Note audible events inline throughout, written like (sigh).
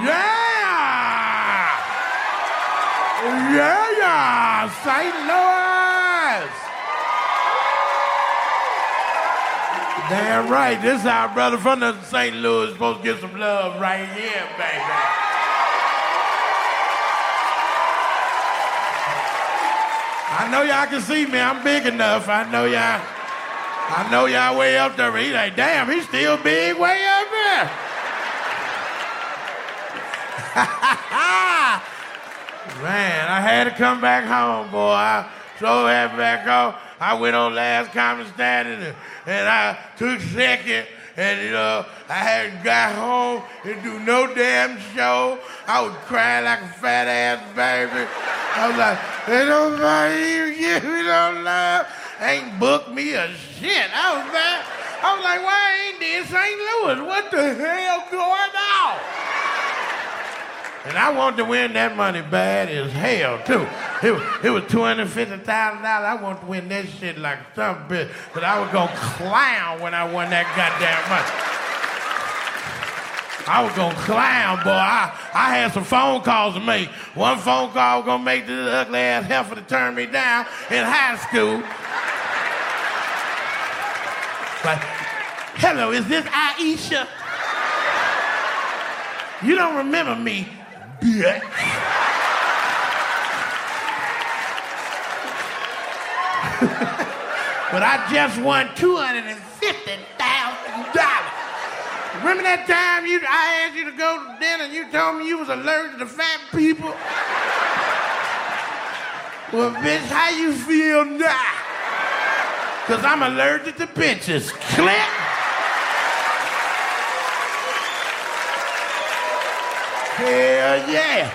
Yeah! Yeah, yeah! St. Louis! Damn right, this our brother from the St. Louis supposed to get some love right here, baby. I know y'all can see me. I'm big enough. I know y'all. I know y'all way up there. He like, damn, he's still big way up there. (laughs) Man, I had to come back home, boy. I so happy back home. I went on Last Comic Standing and, and I took second. And you know, I hadn't got home and do no damn show. I was crying like a fat ass baby. I was like, they don't even give me no love. Ain't booked me a shit. I was mad. I was like, why ain't this St. Louis? What the hell going on? And I wanted to win that money bad as hell, too. It was, it was $250,000. I wanted to win that shit like some bitch. But I was to clown when I won that goddamn money. I was to clown, boy. I, I had some phone calls to make. One phone call was to make this ugly ass heifer to turn me down in high school. Like, hello, is this Aisha? You don't remember me, bitch. but I just won $250,000. Remember that time you I asked you to go to dinner and you told me you was allergic to fat people? well, bitch, how you feel now? Because I'm allergic to bitches. Click. Hell yeah.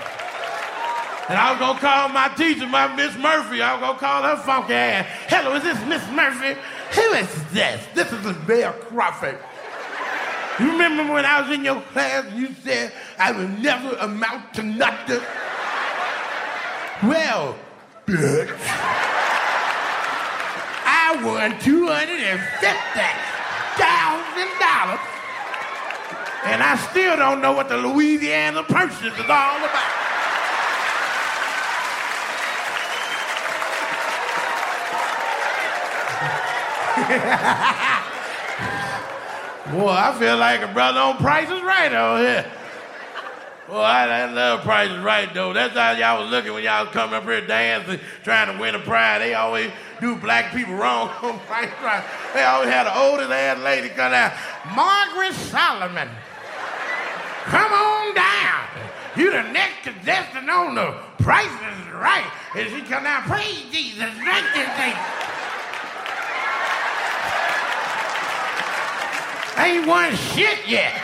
And I was gonna call my teacher, my Miss Murphy. I was gonna call her funky ass. Hello, is this Miss Murphy? Who is this? This is Lavell Crawford. You remember when I was in your class and you said I would never amount to nothing? Well, bitch. I won two hundred and fifty thousand dollars, and I still don't know what the Louisiana Purchase is all about. (laughs) Boy, I feel like a brother on Price is Right over here. Boy, I, I love Price is Right, though. That's how y'all was looking when y'all was coming up here dancing, trying to win a prize. They always do black people wrong on Price is Right. They always had an oldest ass lady come out. Margaret Solomon. Come on down. You the next contestant on the Price is Right. And she come down, praise Jesus, thank you, thank ain't won shit yet.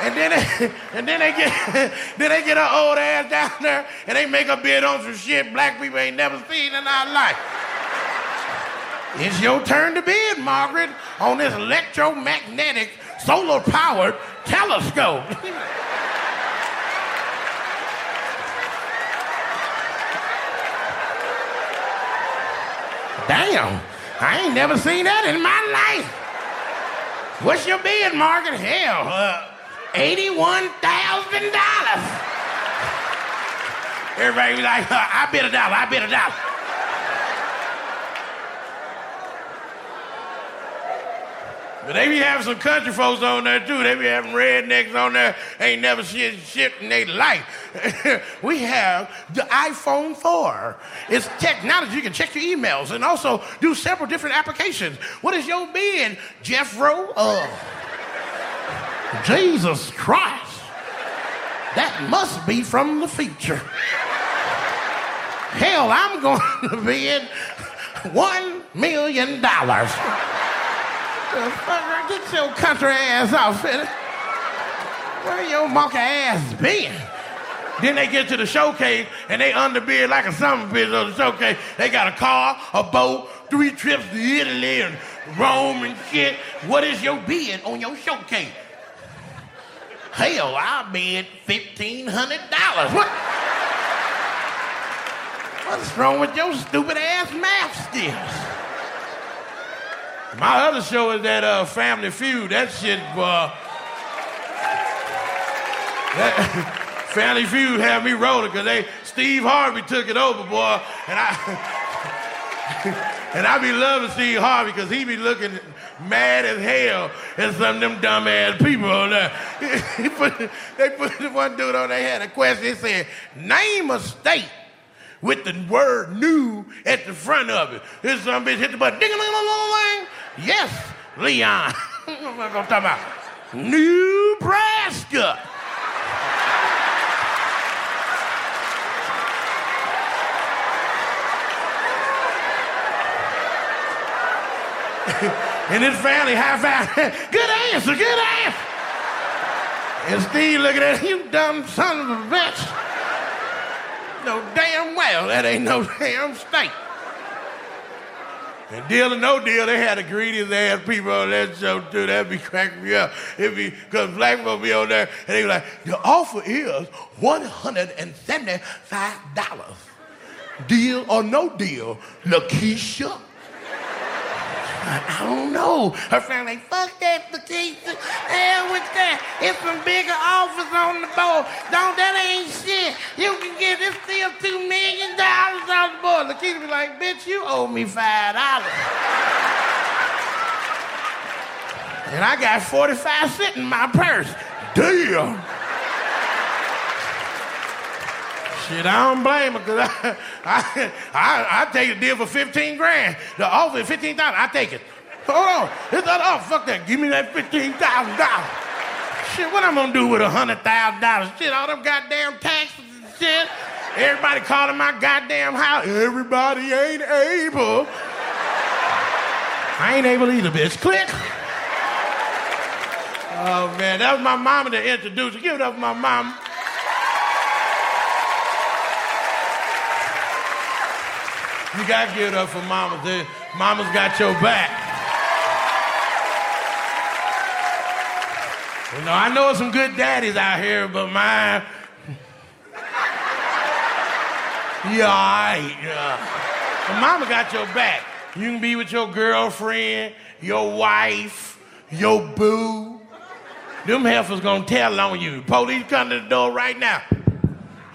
And then they, (laughs) and then they get (laughs) then they get her old ass down there and they make a bid on some shit black people ain't never seen in our life. It's your turn to bid, Margaret, on this electromagnetic solar powered telescope. Damn, I ain't never seen that in my life. What's your bid, Margaret? Hell, uh, $81,000. Everybody be like, uh, I bid a dollar, I bid a dollar. But they be having some country folks on there too. They be having rednecks on there. Ain't never seen shit in their life. (laughs) we have the iPhone 4. It's technology. You can check your emails and also do several different applications. What is your bid, Jeff Rowe? Uh, Jesus Christ. That must be from the future. Hell, I'm going (laughs) to bid one million dollars. Get your country ass off. Where your monkey ass been? Then they get to the showcase and they underbid like a summer bitch on the showcase. They got a car, a boat, three trips to Italy and Rome and shit. What is your bid on your showcase? Hell, I bid fifteen hundred dollars. What? What's wrong with your stupid ass math skills? My other show is that uh, Family Feud. That shit, uh, that (laughs) Family Feud had me rolling because they Steve Harvey took it over, boy, and I (laughs) and I be loving Steve Harvey because he be looking mad as hell at some of them dumbass people on there. (laughs) he put, they put one dude on there had a question. He said, "Name a state." With the word new at the front of it. This some bitch hit the button. Yes, Leon. (laughs) what am I gonna about? Nebraska. and his family high five. good answer, good answer. And Steve looking at you dumb son of a bitch. No damn well that ain't no (laughs) damn state. And deal or no deal, they had the greediest ass people on that show too. That'd be cracking me up. It'd be because black people be on there and they be like, the offer is one hundred and seventy-five dollars. Deal or no deal, Lakeisha. I don't know. Her family, fuck that Lakeisha. Hell with that. It's some bigger offers on the board. Don't that ain't shit. You can get this still two million dollars on the board. The Lakeisha be like, bitch, you owe me five dollars. and I got 45 sitting in my purse. Damn. Shit, I don't blame her because I, (laughs) I, I, I take a deal for 15 grand. The offer is 15,000. I take it. Hold on. It's not off. Fuck that. Give me that $15,000. Shit, what I'm gonna do with a $100,000? Shit, all them goddamn taxes and shit. Everybody calling my goddamn house. Everybody ain't able. I ain't able either, bitch. Click. Oh, man. That was my mama that introduced Give it up for my mama. You gotta give it up for mama. Dude. Mama's got your back. You know, I know some good daddies out here, but mine. (laughs) yeah, all right. Yeah. But mama got your back. You can be with your girlfriend, your wife, your boo. Them heifers gonna tell on you. Police come to the door right now.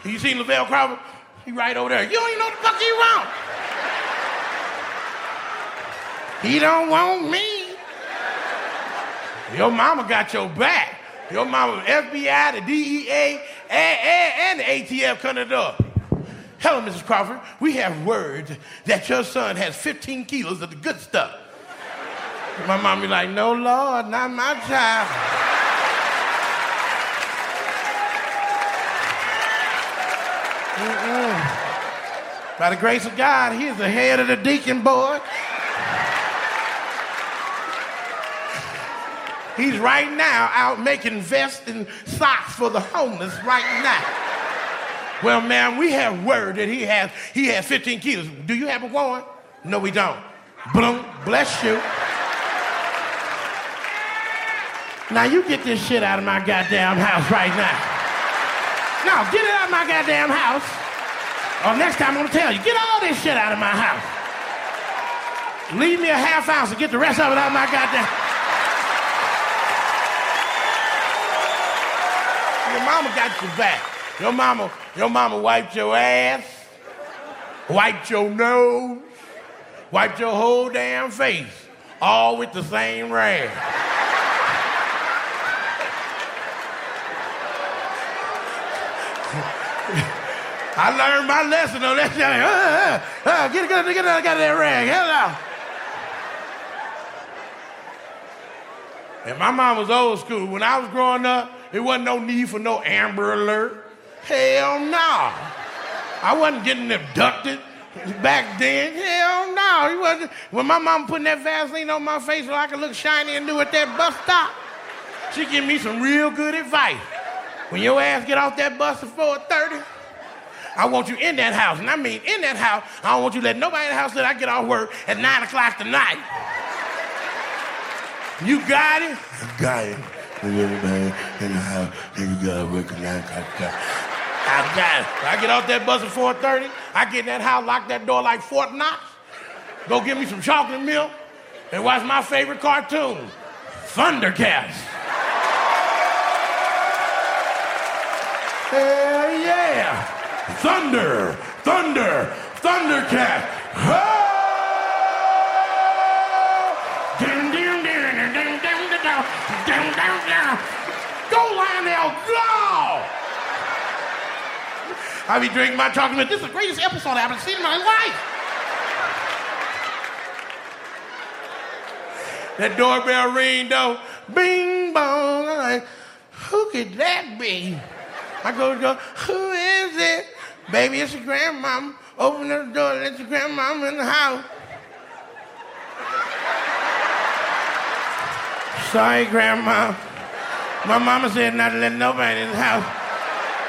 You seen Lavell Crawford? He right over there. You don't even know the fuck he want. He don't want me. Your mama got your back. Your mama, FBI, the DEA, and, and, and the ATF coming to the door. Hello, Mrs. Crawford. We have word that your son has 15 kilos of the good stuff. My mom be like, no, Lord, not my child. Mm-mm. By the grace of God, he is the head of the deacon board. He's right now out making vests and socks for the homeless right now. Well, man, we have word that he has he has 15 kilos. Do you have a warrant? No, we don't. Boom, bless you. Now you get this shit out of my goddamn house right now. Now get it out of my goddamn house. Or next time I'm gonna tell you, get all this shit out of my house. Leave me a half ounce and get the rest of it out of my goddamn. Your mama got your back. Your mama, your mama wiped your ass, wiped your nose, wiped your whole damn face, all with the same rag. (laughs) I learned my lesson on that. Uh, uh, uh, get it, get it, get it, get that rag. Hello. And my mom was old school. When I was growing up, there wasn't no need for no Amber Alert. Hell no. I wasn't getting abducted back then. Hell no. He wasn't. When my mom putting that Vaseline on my face so I could look shiny and new at that bus stop, she give me some real good advice. When your ass get off that bus at 4:30, I want you in that house. And I mean in that house. I don't want you let nobody in the house that I get off work at 9 o'clock tonight. You got it? I got it. Everybody in the house, you got work at 9 o'clock. I got it. I get off that bus at 4.30. I get in that house, lock that door like Fort Knox. Go get me some chocolate milk and watch my favorite cartoon, Thundercats. Hell yeah! Thunder, thunder, Thundercat. Oh! Ding, ding, ding, ding, ding, ding, ding, ding, ding, ding. Go, Lion-O, go! I be drinking my chocolate milk. This is the greatest episode I've ever seen in my life. That doorbell ring though, bing bong. I'm like, who could that be? I go who is it? Baby, it's your grandmama. Open the door, let your grandmama in the house. Sorry, grandma. My mama said not to let nobody in the house.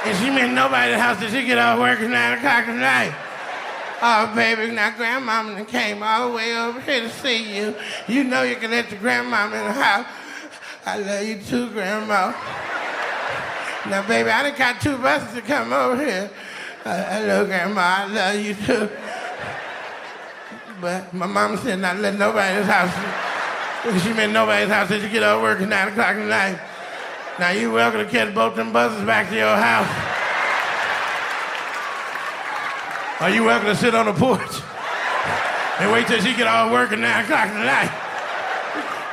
And she meant nobody in the house till she get off work at 9 o'clock at night. Oh, baby, now grandmama came all the way over here to see you. You know you can let your grandmama in the house. I love you too, grandma. Now, baby, I done got two buses to come over here. Uh, I love grandma, I love you too. But my mama said not to let nobody in the house. She meant nobody's house till you get off work at 9 o'clock at night. Now, you welcome to catch both them buses back to your house. Are you welcome to sit on the porch (laughs) and wait till she get off work at 9 o'clock at night?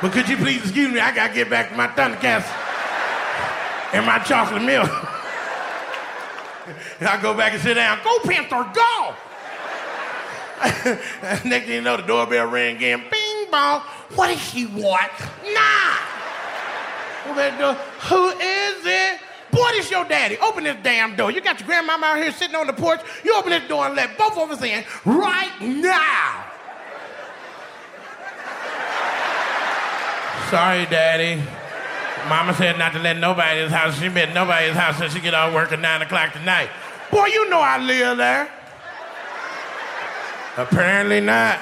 But could you please excuse me? I got to get back to my Thundercats and my chocolate milk. (laughs) and I go back and sit down. Go, Panthro, go! (laughs) Next thing you know, the doorbell rang again. Bong. What does she want? Nah. Who is it? Boy, this your daddy. Open this damn door. You got your grandmama out here sitting on the porch. You open this door and let both of us in right now. Sorry, daddy. Mama said not to let nobody in this house. She meant nobody in his house till she get off work at 9 o'clock tonight. Boy, you know I live there. Apparently not.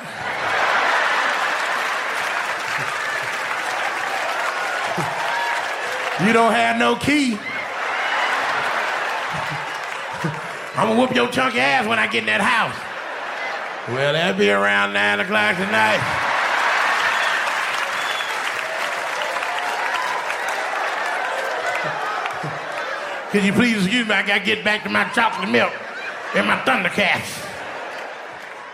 You don't have no key. I'm gonna whoop your chunky ass when I get in that house. Well, that'll be around 9 o'clock tonight. Could you please excuse me? I gotta get back to my chocolate milk and my Thundercats.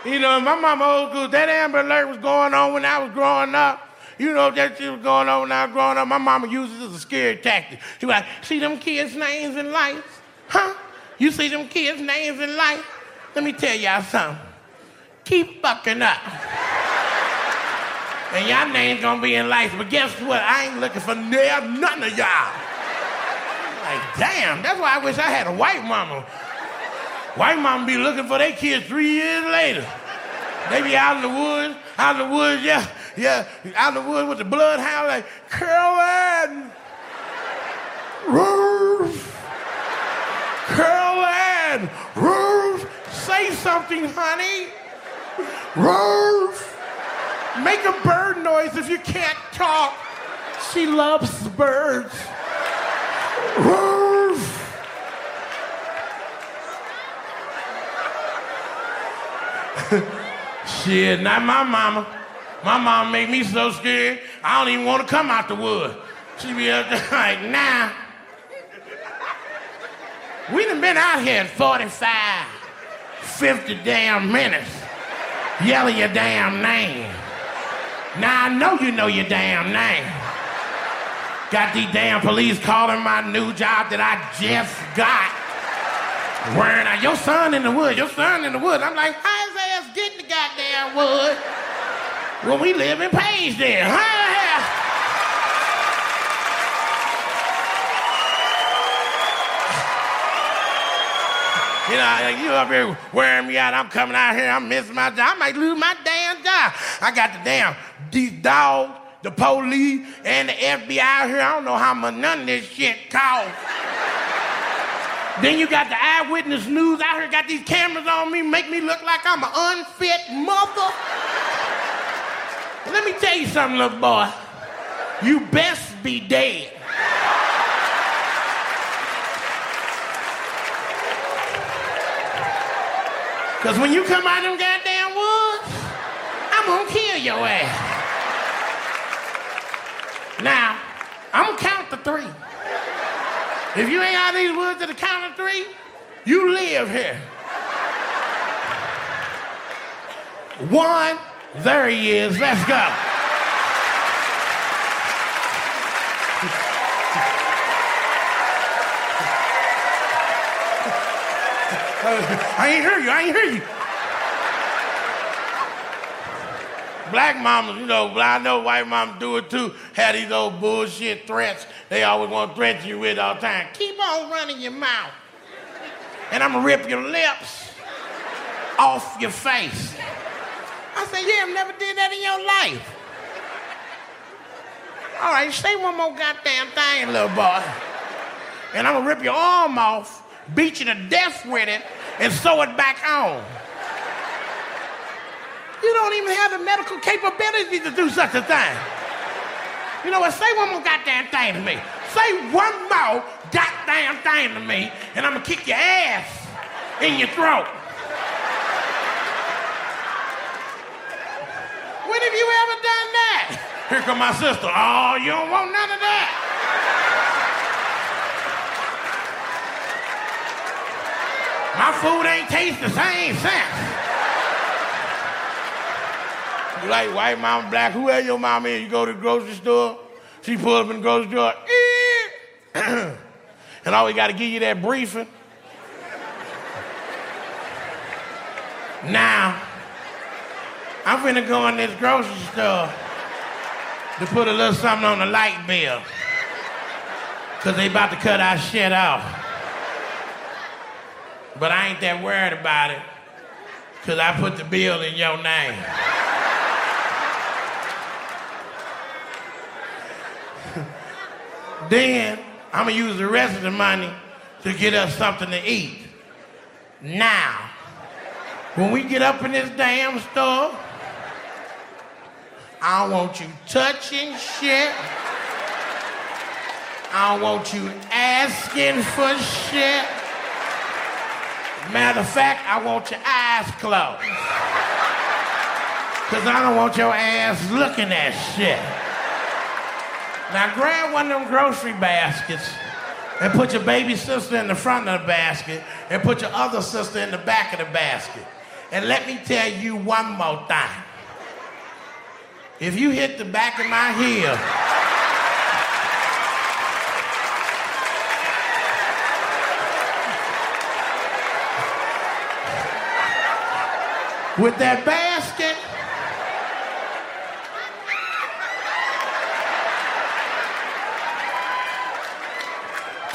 You know, my mama old school, that Amber Alert was going on when I was growing up. You know that shit was going on when I was growing up. My mama used it as a scary tactic. She was like, see them kids' names in lights? Huh? You see them kids' names in lights? Let me tell y'all something. Keep fucking up. and y'all names gonna be in lights, but guess what? I ain't looking for none of y'all. Like, damn, that's why I wish I had a white mama. White mama be looking for their kids three years later. They be out in the woods, out in the woods, yeah, yeah, out in the woods with the bloodhound, like, Carol Ann! Ruth! Carol Ann! Ruth! Say something, honey! Ruth! Make a bird noise if you can't talk. She loves birds. Ruth! (laughs) Shit, not my mama. My mom made me so scared, I don't even want to come out the wood. She be up there (laughs) like, nah. We done been out here in 45, 50 damn minutes, yelling your damn name. Now I know you know your damn name. Got these damn police calling my new job that I just got. Wearing out, your son in the wood, your son in the wood. I'm like, how his ass get in the goddamn wood? Well, we live in Pagedale. Huh? You know, you up here wearing me out. I'm coming out here. I'm missing my job. I might lose my damn job. I got the damn these dogs, the police, and the FBI out here. I don't know how much none of this shit costs. then you got the eyewitness news out here. Got these cameras on me, make me look like I'm an unfit mother. Let me tell you something, little boy. You best be dead. Because when you come out of them goddamn woods, I'm going to kill your ass. Now, I'm going to count to three. If you ain't out of these woods at the count of three, you live here. One, there he is. Let's go. I ain't hear you. I ain't hear you. Black mamas, you know, I know white mamas do it too. Had these old bullshit threats. They always want to threaten you with all the time. Keep on running your mouth. And I'm gonna rip your lips off your face. Said, yeah, I've never did that in your life. All right, say one more goddamn thing, little boy. And I'm gonna rip your arm off, beat you to death with it, and sew it back on. You don't even have the medical capability to do such a thing. You know what? Say one more goddamn thing to me. Say one more goddamn thing to me, and I'm gonna kick your ass in your throat. When have you ever done that? Here come my sister. Oh, you don't want none of that. My food ain't taste the same since. You like white mama, black, Who whoever your mama is, you go to the grocery store, she pull up in the grocery store, (clears throat) and all we gotta give you that briefing. Now, I'm finna go in this grocery store to put a little something on the light bill. Cause they about to cut our shit off. But I ain't that worried about it. Cause I put the bill in your name. (laughs) then I'm gonna use the rest of the money to get us something to eat. Now, when we get up in this damn store, I don't want you touching shit. I don't want you asking for shit. Matter of fact, I want your eyes closed. Because I don't want your ass looking at shit. Now grab one of them grocery baskets and put your baby sister in the front of the basket and put your other sister in the back of the basket. And let me tell you one more thing. If you hit the back of my heel, with that basket,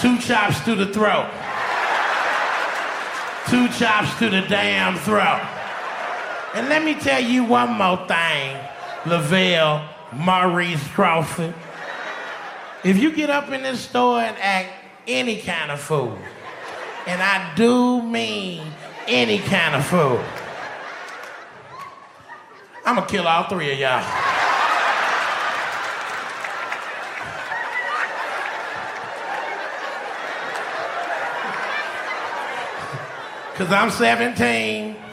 two chops to the throat. Two chops to the damn throat. And let me tell you one more thing, Lavell Maurice Crawford. If you get up in this store and act any kind of fool, and I do mean any kind of fool, I'm gonna kill all three of y'all. (laughs) Cause I'm 17.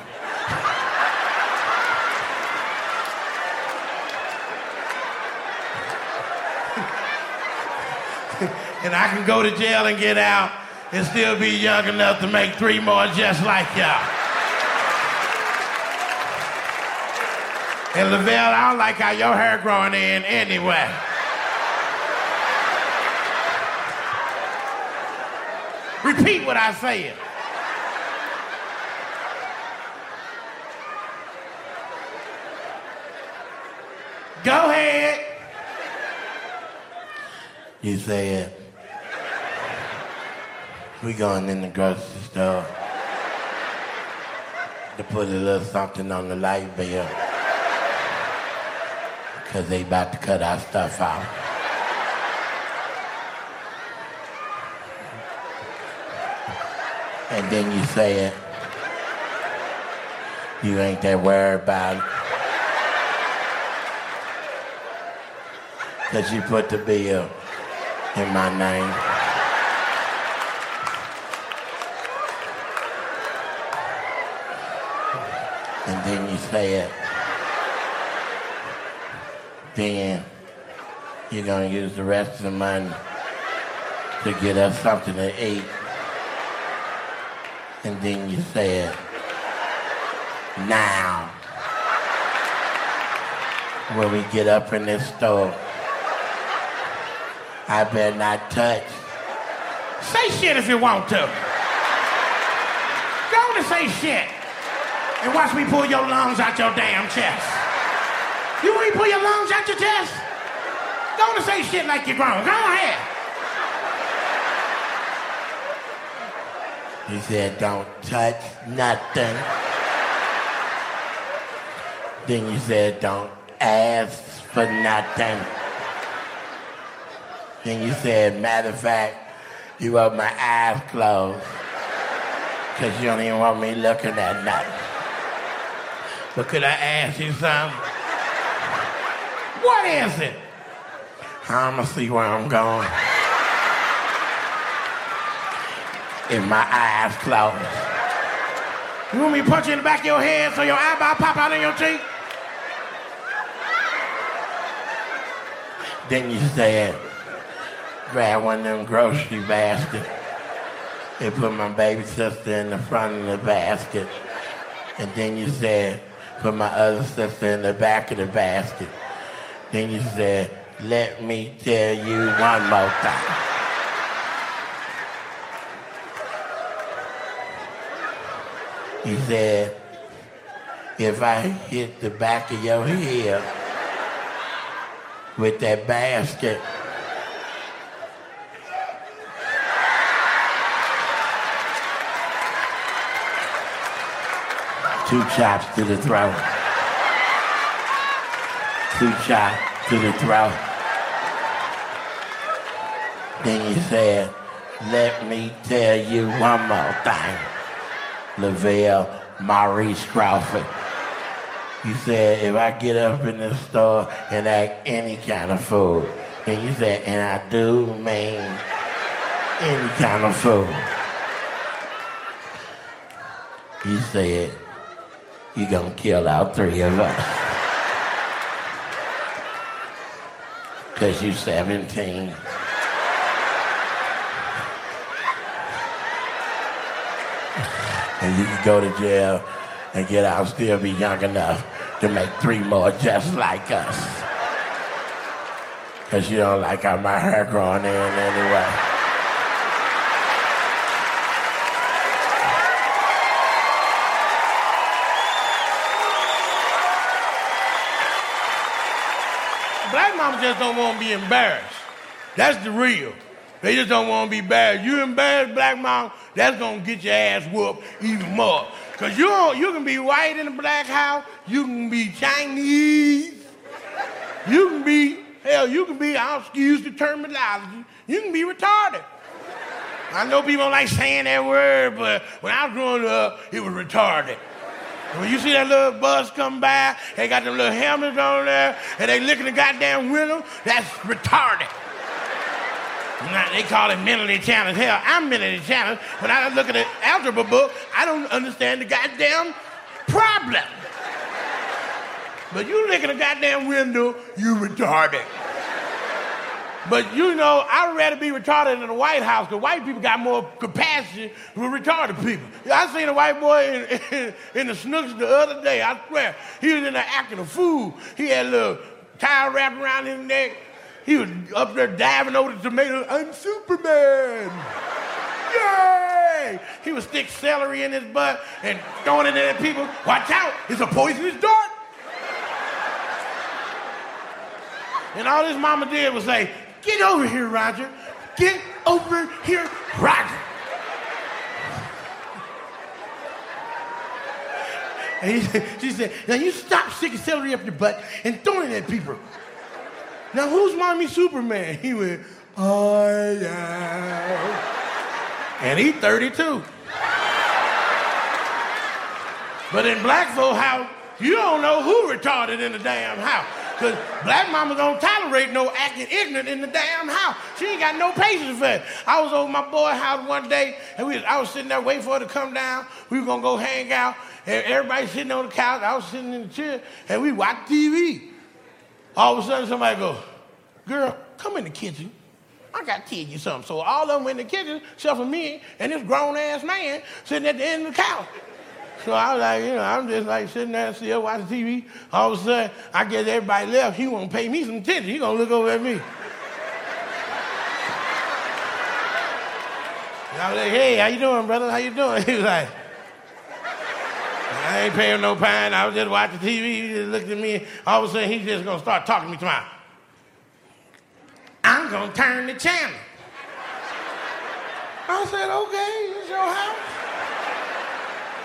(laughs) and I can go to jail and get out and still be young enough to make three more just like y'all. And Lavell, I don't like how your hair growing in anyway. Repeat what I said. Go ahead. You said, we going in the grocery store to put a little something on the light bill because they about to cut our stuff out. And then you said, you ain't that worried about it. Because you put the bill in my name. And then you say it. Then you're going to use the rest of the money to get us something to eat. And then you say it. Now. When we get up in this store, I better not touch. Say shit if you want to. Go on and say shit. And watch me pull your lungs out your damn chest. You want me to pull your lungs out your chest? Go on and say shit like you're grown. Go ahead. He said, don't touch nothing. Then you said, don't ask for nothing. Then you said, matter of fact, you want my eyes closed. Because you don't even want me looking at nothing. But could I ask you something? What is it? I'm gonna see where I'm going. If my eyes closed. You want me to punch you in the back of your head so your eyeball pop out in your cheek? Then you said, grab one of them grocery baskets and put my baby sister in the front of the basket. And then you said, put my other sister in the back of the basket. Then you said, let me tell you one more time. He said, if I hit the back of your head with that basket, two chops to the throat. Two chops to the throat. Then you said, let me tell you one more thing. Lavell Maurice Crawford. You said, if I get up in the store and act any kind of fool, and you said, and I do mean any kind of fool. You said, you gonna kill all three of us. Cause you 17. And you can go to jail and get out, still be young enough to make three more just like us. Cause you don't like how my hair growing in anyway. Mama just don't want to be embarrassed. That's the real. They just don't want to be embarrassed. You embarrassed, black mom, that's gonna get your ass whooped even more. Cause you you can be white in the black house, you can be Chinese, you can be hell, you can be, I'll excuse the terminology, you can be retarded. I know people don't like saying that word, but when I was growing up, it was retarded. When you see that little bus come by, they got them little helmets on there, and they licking the goddamn window, that's retarded. Now, they call it mentally challenged. Hell, I'm mentally challenged. When I look at an algebra book, I don't understand the goddamn problem. But you at the goddamn window, you retarded. But you know, I'd rather be retarded in the White House because white people got more capacity than retarded people. I seen a white boy in, (laughs) in, in, the Schnucks the other day, I swear. He was in there acting a fool. He had a little towel wrapped around his neck. He was up there diving over the tomato. I'm Superman. Yay! He would stick celery in his butt and throwing it at people. Watch out, it's a poisonous dart. And all his mama did was say, Get over here, Roger. Get over here, Roger. And he, she said, Now you stop sticking celery up your butt and throwing it at people. Now who's mommy Superman? He went, I am. And he's 32. But in black folk house, you don't know who retarded in the damn house. Because black mama don't tolerate no acting ignorant in the damn house. She ain't got no patience for it. I was over my boy house one day, and we, I was sitting there waiting for her to come down. We were going to go hang out, and everybody sitting on the couch. I was sitting in the chair, and we watched TV. All of a sudden, somebody go, girl, come in the kitchen. I got to tell you something. So all of them went in the kitchen, except for me and this grown-ass man sitting at the end of the couch. So I was like, you know, I'm just like sitting there still watching TV. All of a sudden, I guess everybody left. He won't pay me some attention. He gonna look over at me. I was like, hey, how you doing, brother? How you doing? (laughs) He was like, I ain't paying no pine. I was just watching TV. He just looked at me. All of a sudden, he's just gonna start talking to me tomorrow. I'm gonna turn the channel. I said, okay, it's your house.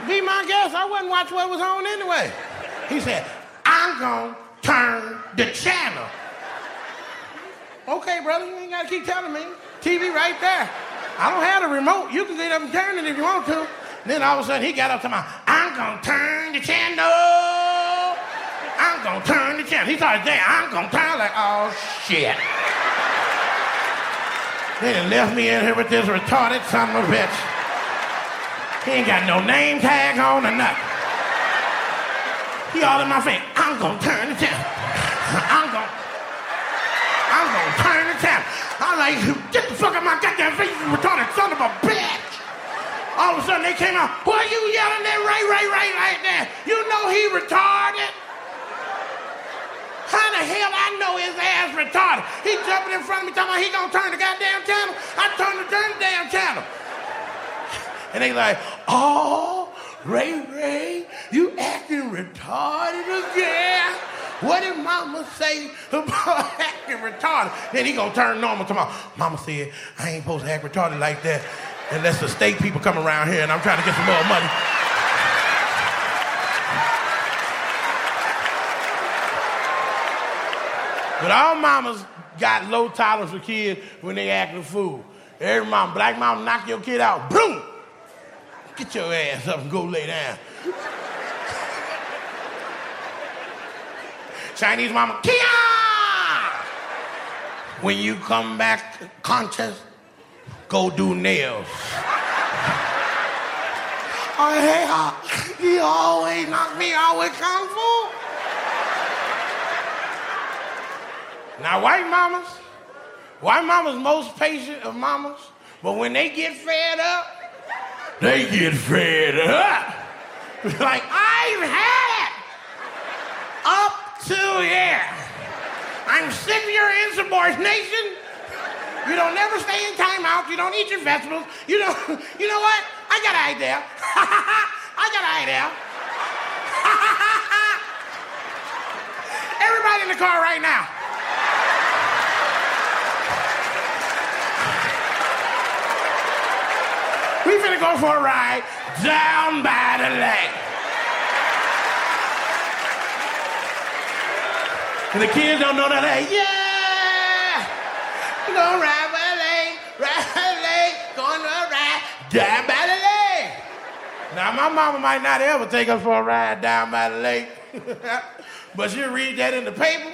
Be my guest. I wouldn't watch what was on anyway. He said, I'm going to turn the channel. Okay, brother, you ain't got to keep telling me. TV right there. I don't have the remote. You can get up and turn it if you want to. then all of a sudden he got up to my, I'm going to turn the channel. I'm going to turn the channel. He started saying, I'm going to turn like, oh, shit. Then left me in here with this retarded son of a bitch. He ain't got no name tag on or nothing. He all in my face. I'm gonna turn the channel. I'm gonna, I'm gonna turn the channel. I'm like, get the fuck out my goddamn face, you retarded son of a bitch. All of a sudden they came out, why are you yelling that right, right, right like that? You know he retarded. How the hell I know his ass retarded? He jumping in front of me talking about he gonna turn the goddamn channel. I turn the turn the damn channel. And they like, oh, Ray Ray, you acting retarded again. What did mama say about (laughs) acting retarded? Then he gonna turn normal tomorrow. Mama said, I ain't supposed to act retarded like that unless the state people come around here and I'm trying to get some more money. But all mamas got low tolerance for kids when they act a fool. Every mom, black mom, knock your kid out, boom, Get your ass up and go lay down. Chinese mama, Kia! When you come back conscious, go do nails. oh, hey, uh, he always knock me out with kung fu. Now, white mamas, white mamas most patient of mamas, but when they get fed up, they get fed up. like, I've had it up to here. I'm sick of your insubordination. You don't never stay in timeout. You don't eat your vegetables. You don't, (laughs) you know what? I got an idea. (laughs) I got an idea. (laughs) Everybody in the car right now. We finna go for a ride down by the lake. And the kids don't know that they, yeah, we're gonna ride by the lake, ride by the lake, gonna ride down by the lake. Now, my mama might not ever take us for a ride down by the lake, (laughs) but she'll read that in the paper.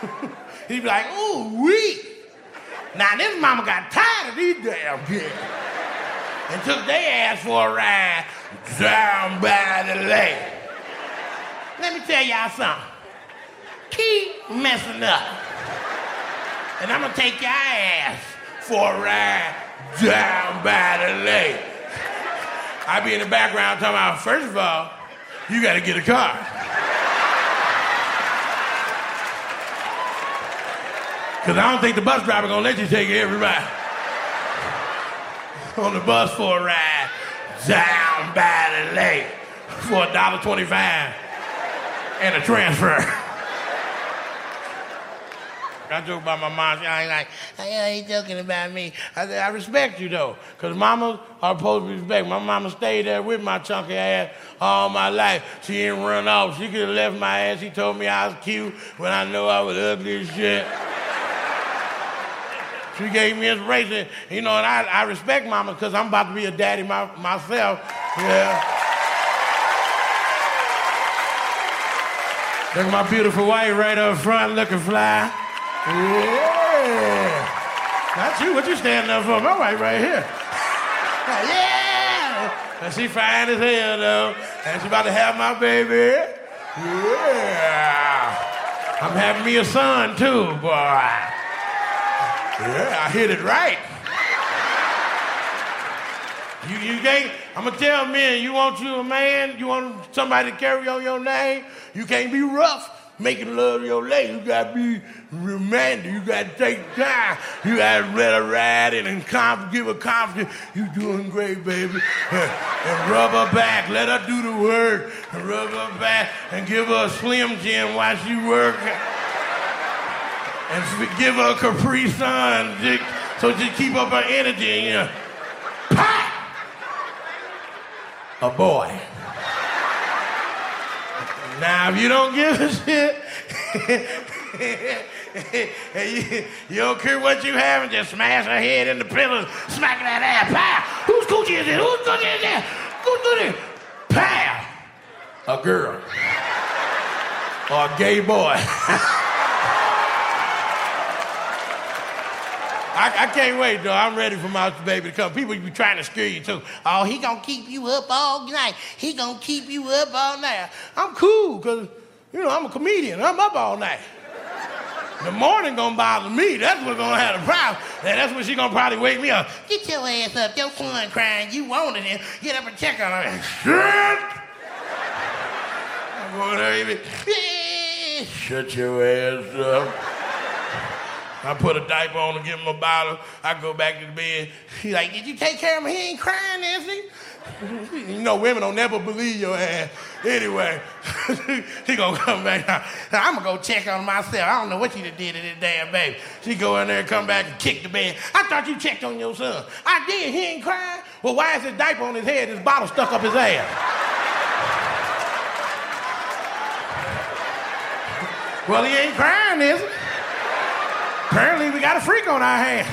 (laughs) He'd be like, ooh, wee. Now, this mama got tired of these damn kids and took their ass for a ride down by the lake. Let me tell y'all something. Keep messing up. And I'm gonna take your ass for a ride down by the lake. I be in the background talking about, first of all, you gotta get a car. Cause I don't think the bus driver gonna let you take everybody on the bus for a ride down by the lake for a dollar twenty-five and a transfer. I joke about my mom. She ain't like, I ain't joking about me. I said, I respect you though, because mamas are supposed to respect. My mama stayed there with my chunky ass all my life. She didn't run off. She could have left my ass. She told me I was cute when I know I was ugly as shit. She gave me inspiration, you know, and I, I respect mama because I'm about to be a daddy my, myself. Yeah. Look at my beautiful wife right up front looking fly. Yeah. Not you. What you standing up for? My wife right here. (laughs) Yeah. And she fine as hell though. And she about to have my baby. Yeah. I'm having me a son too, boy. Yeah, I hit it right. You, you can't, I'm gonna tell men, you want you a man, you want somebody to carry on your name, you can't be rough making love to your lady. You gotta be romantic. You gotta take time. You gotta let her ride and conf- give her confidence. You doing great, baby. (laughs) and rub her back. Let her do the work. And rub her back and give her a slim jim while she working and give her a Capri Sun so to keep up her energy. You know, pop! A boy. Now, if you don't give a shit, you, you don't care what you have and just smash her head in the pillows, smacking that ass. Pow! Whose coochie is it? Whose coochie is it? Who's doing it? Pow! A girl. Or a gay boy. (laughs) I, I, can't wait, though. I'm ready for my baby to come. People be trying to scare you, too. Oh, he gonna keep you up all night. He gonna keep you up all night. I'm cool, because, you know, I'm a comedian. I'm up all night. The morning gonna bother me. That's what's gonna have a problem. And that's when she gonna probably wake me up. Get your ass up. Your son crying. You wanted him. Get up and check on him. Shut! I'm going Shut your ass up. I put a diaper on and give him a bottle. I go back to the bed. He like, did you take care of him? He ain't crying, is he? You know, women don't never believe your ass. Anyway, (laughs) he gonna come back. Now, I'm gonna go check on myself. I don't know what you did to this damn baby. She go in there and come back and kick the bed. I thought you checked on your son. I did. He ain't crying. Well, why is his diaper on his head? His bottle stuck up his ass. well, he ain't crying, is he? Apparently, we got a freak on our hands.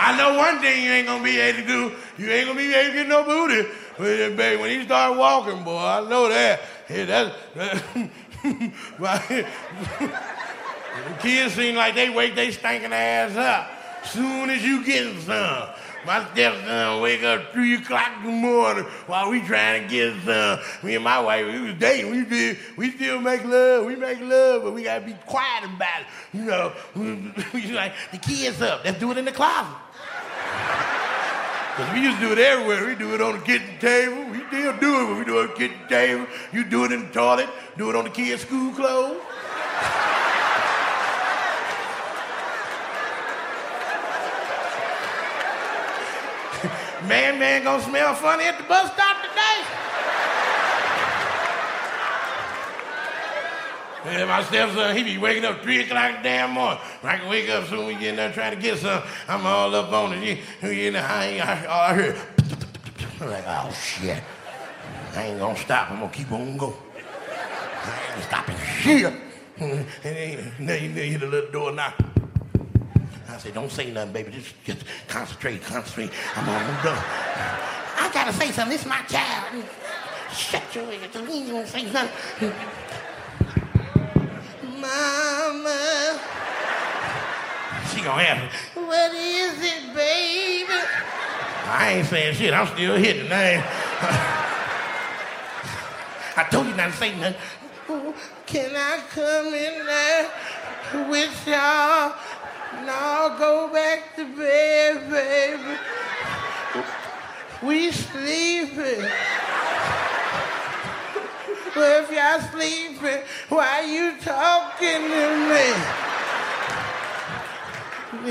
I know one thing you ain't gonna be able to do. You ain't gonna be able to get no booty with uh, it, baby. When he start walking, boy, I know that. Hey, that, (laughs) the (laughs) kids seem like they wake they stinking ass up. Soon as you get some. My stepson wake up three o'clock in the morning while we trying to get some. Me and my wife, we was dating. We did. We still make love. We make love, but we gotta be quiet about it. You know, (laughs) we, like the kids up. Let's do it in the closet. Cause we used to do it everywhere. We do it on the kitchen table. We still do it, but we do it on the kitchen table. You do it in the toilet. Do it on the kids' school clothes. (laughs) Man, man gonna smell funny at the bus stop today. And my stepson, he be waking up 3 o'clock in the damn morning. I can wake up soon we get in there trying to get some. I'm all up on it. You, you know, I ain't, I, all I heard, I'm like, oh shit. I ain't gonna stop. I'm gonna keep on going. I ain't stopping shit. (laughs) And then you hear the little door knock. I said, don't say nothing, baby. Just, just concentrate, concentrate. I'm almost done. I gotta say something. This is my child. Shut your ass. You don't say nothing. Mama. She gonna ask, what is it, baby? I ain't saying shit. I'm still hitting. I, ain't. I told you not to say nothing. Can I come in there with y'all? No, go back to bed, baby. We sleeping. Well, if y'all sleeping, why you talking to me?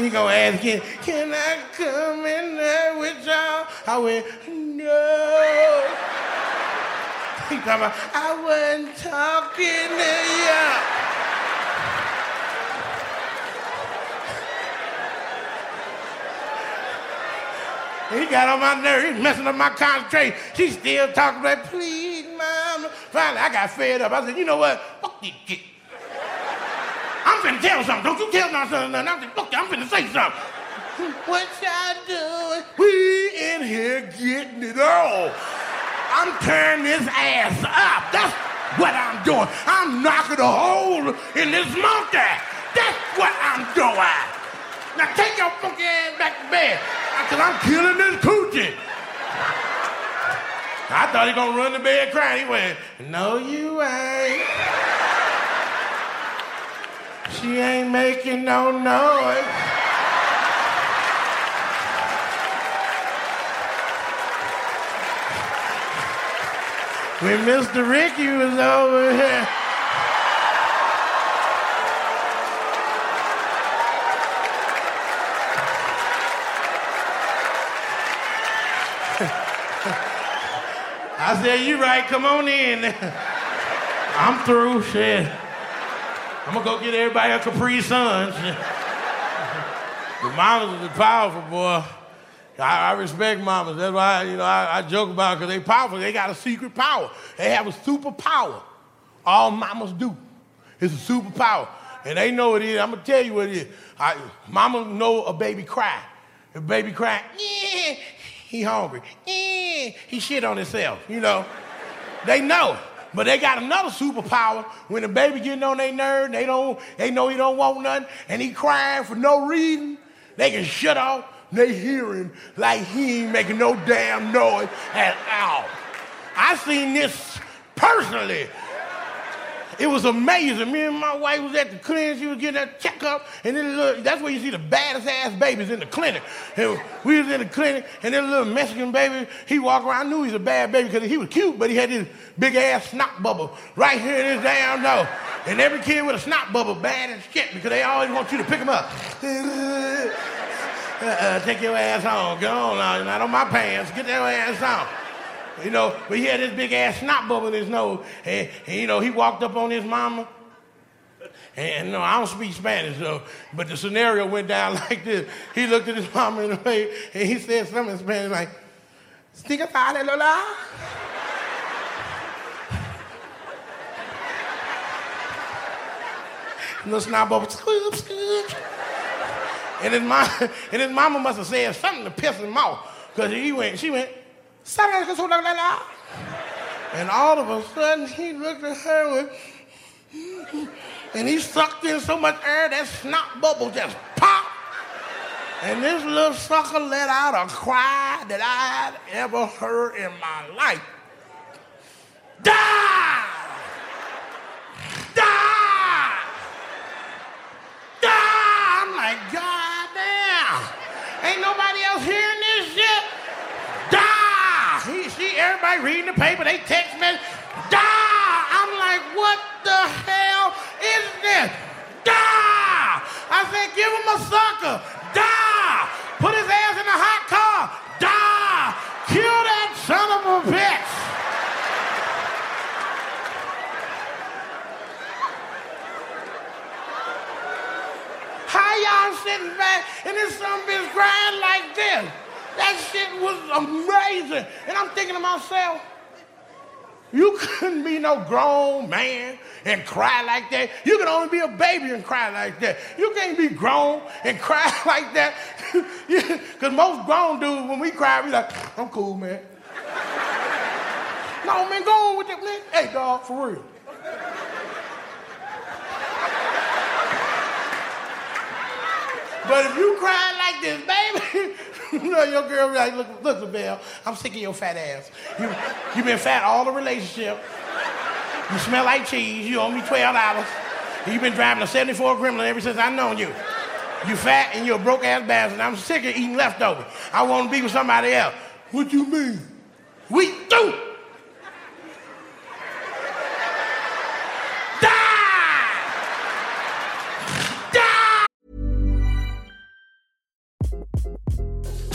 He gonna ask can I come in there with y'all? I went, no. He talking about, I wasn't talking to you. He got on my nerves, messing up my concentration. She's still talking about, please, mama. Finally, I got fed up. I said, you know what? Fuck this shit. I'm finna tell something. Don't you tell nothing. I said, fuck you, I'm finna say something. What y'all doing? We in here getting it all. I'm turning this ass up. That's what I'm doing. I'm knocking a hole in this monkey. That's what I'm doing. Now take your funky ass back to bed. Cause I'm killing this coochie. I thought he gonna run to bed crying. He went, no you ain't. She ain't making no noise. When Mr. Ricky was over here. I said, you right, come on in. (laughs) I'm through, shit. I'm gonna go get everybody a Capri Sun. (laughs) the mamas are powerful, boy. I, I, respect mamas. That's why you know I, I joke about because they powerful. They got a secret power. They have a superpower. All mamas do. It's a superpower. And they know it is. I'm gonna tell you what it is. I, mama know a baby cry. A baby cry, yeah, he hungry. Eh, he shit on himself, you know. They know. But they got another superpower. When the baby getting on their nerve, they don't, they know he don't want nothing, and he crying for no reason, they can shut off. They hear him like he ain't making no damn noise at all. I seen this personally it was amazing. Me and my wife was at the clinic. She was getting that checkup, and then little, that's where you see the baddest ass babies in the clinic. And we was in the clinic, and a little Mexican baby, he walked around. I knew he was a bad baby because he was cute, but he had this big ass snot bubble right here in his damn nose. And every kid with a snot bubble bad as shit because they always want you to pick them up. (laughs) uh, take your ass home. Go on now. Not on my pants. Get your ass on. You know, but he had this big ass snot bubble in his nose. And, and you know, he walked up on his mama. And no, I don't speak Spanish, though. But the scenario went down (laughs) like this. He looked at his mama in the face and he said something in Spanish like, Stiga Lola. The snot bubble, scoop, scoop. And his, mom, (laughs) and his mama must have said something to piss him off. Because he went, she went, and all of a sudden, he looked at her with, and he sucked in so much air that snot bubble just popped. And this little sucker let out a cry that I'd ever heard in my life. Die! Die! Die! I'm like, God damn! Ain't nobody else hearing this shit? Everybody reading the paper, they text me, die! I'm like, what the hell is this? Die! I said, give him a sucker, die! Put his ass in a hot car, die! Kill that son of a bitch! How y'all sitting back and this some bitch crying like this? That shit was amazing. And I'm thinking to myself, you couldn't be no grown man and cry like that. You can only be a baby and cry like that. You can't be grown and cry (laughs) like that. (laughs) Because most grown dudes, when we cry, we like, I'm cool, man. no, man, go on with it, man. Hey, dog, for real. But if you cry like this, baby, (laughs) (laughs) you know your girl be like, look, look, Lavell, I'm sick of your fat ass. You, you been fat all the relationship. You smell like cheese. You owe me $12. You've been driving a 74 Gremlin ever since I known you. You fat and you're a broke ass bastard. I'm sick of eating leftovers. I want to be with somebody else. What you mean? We do.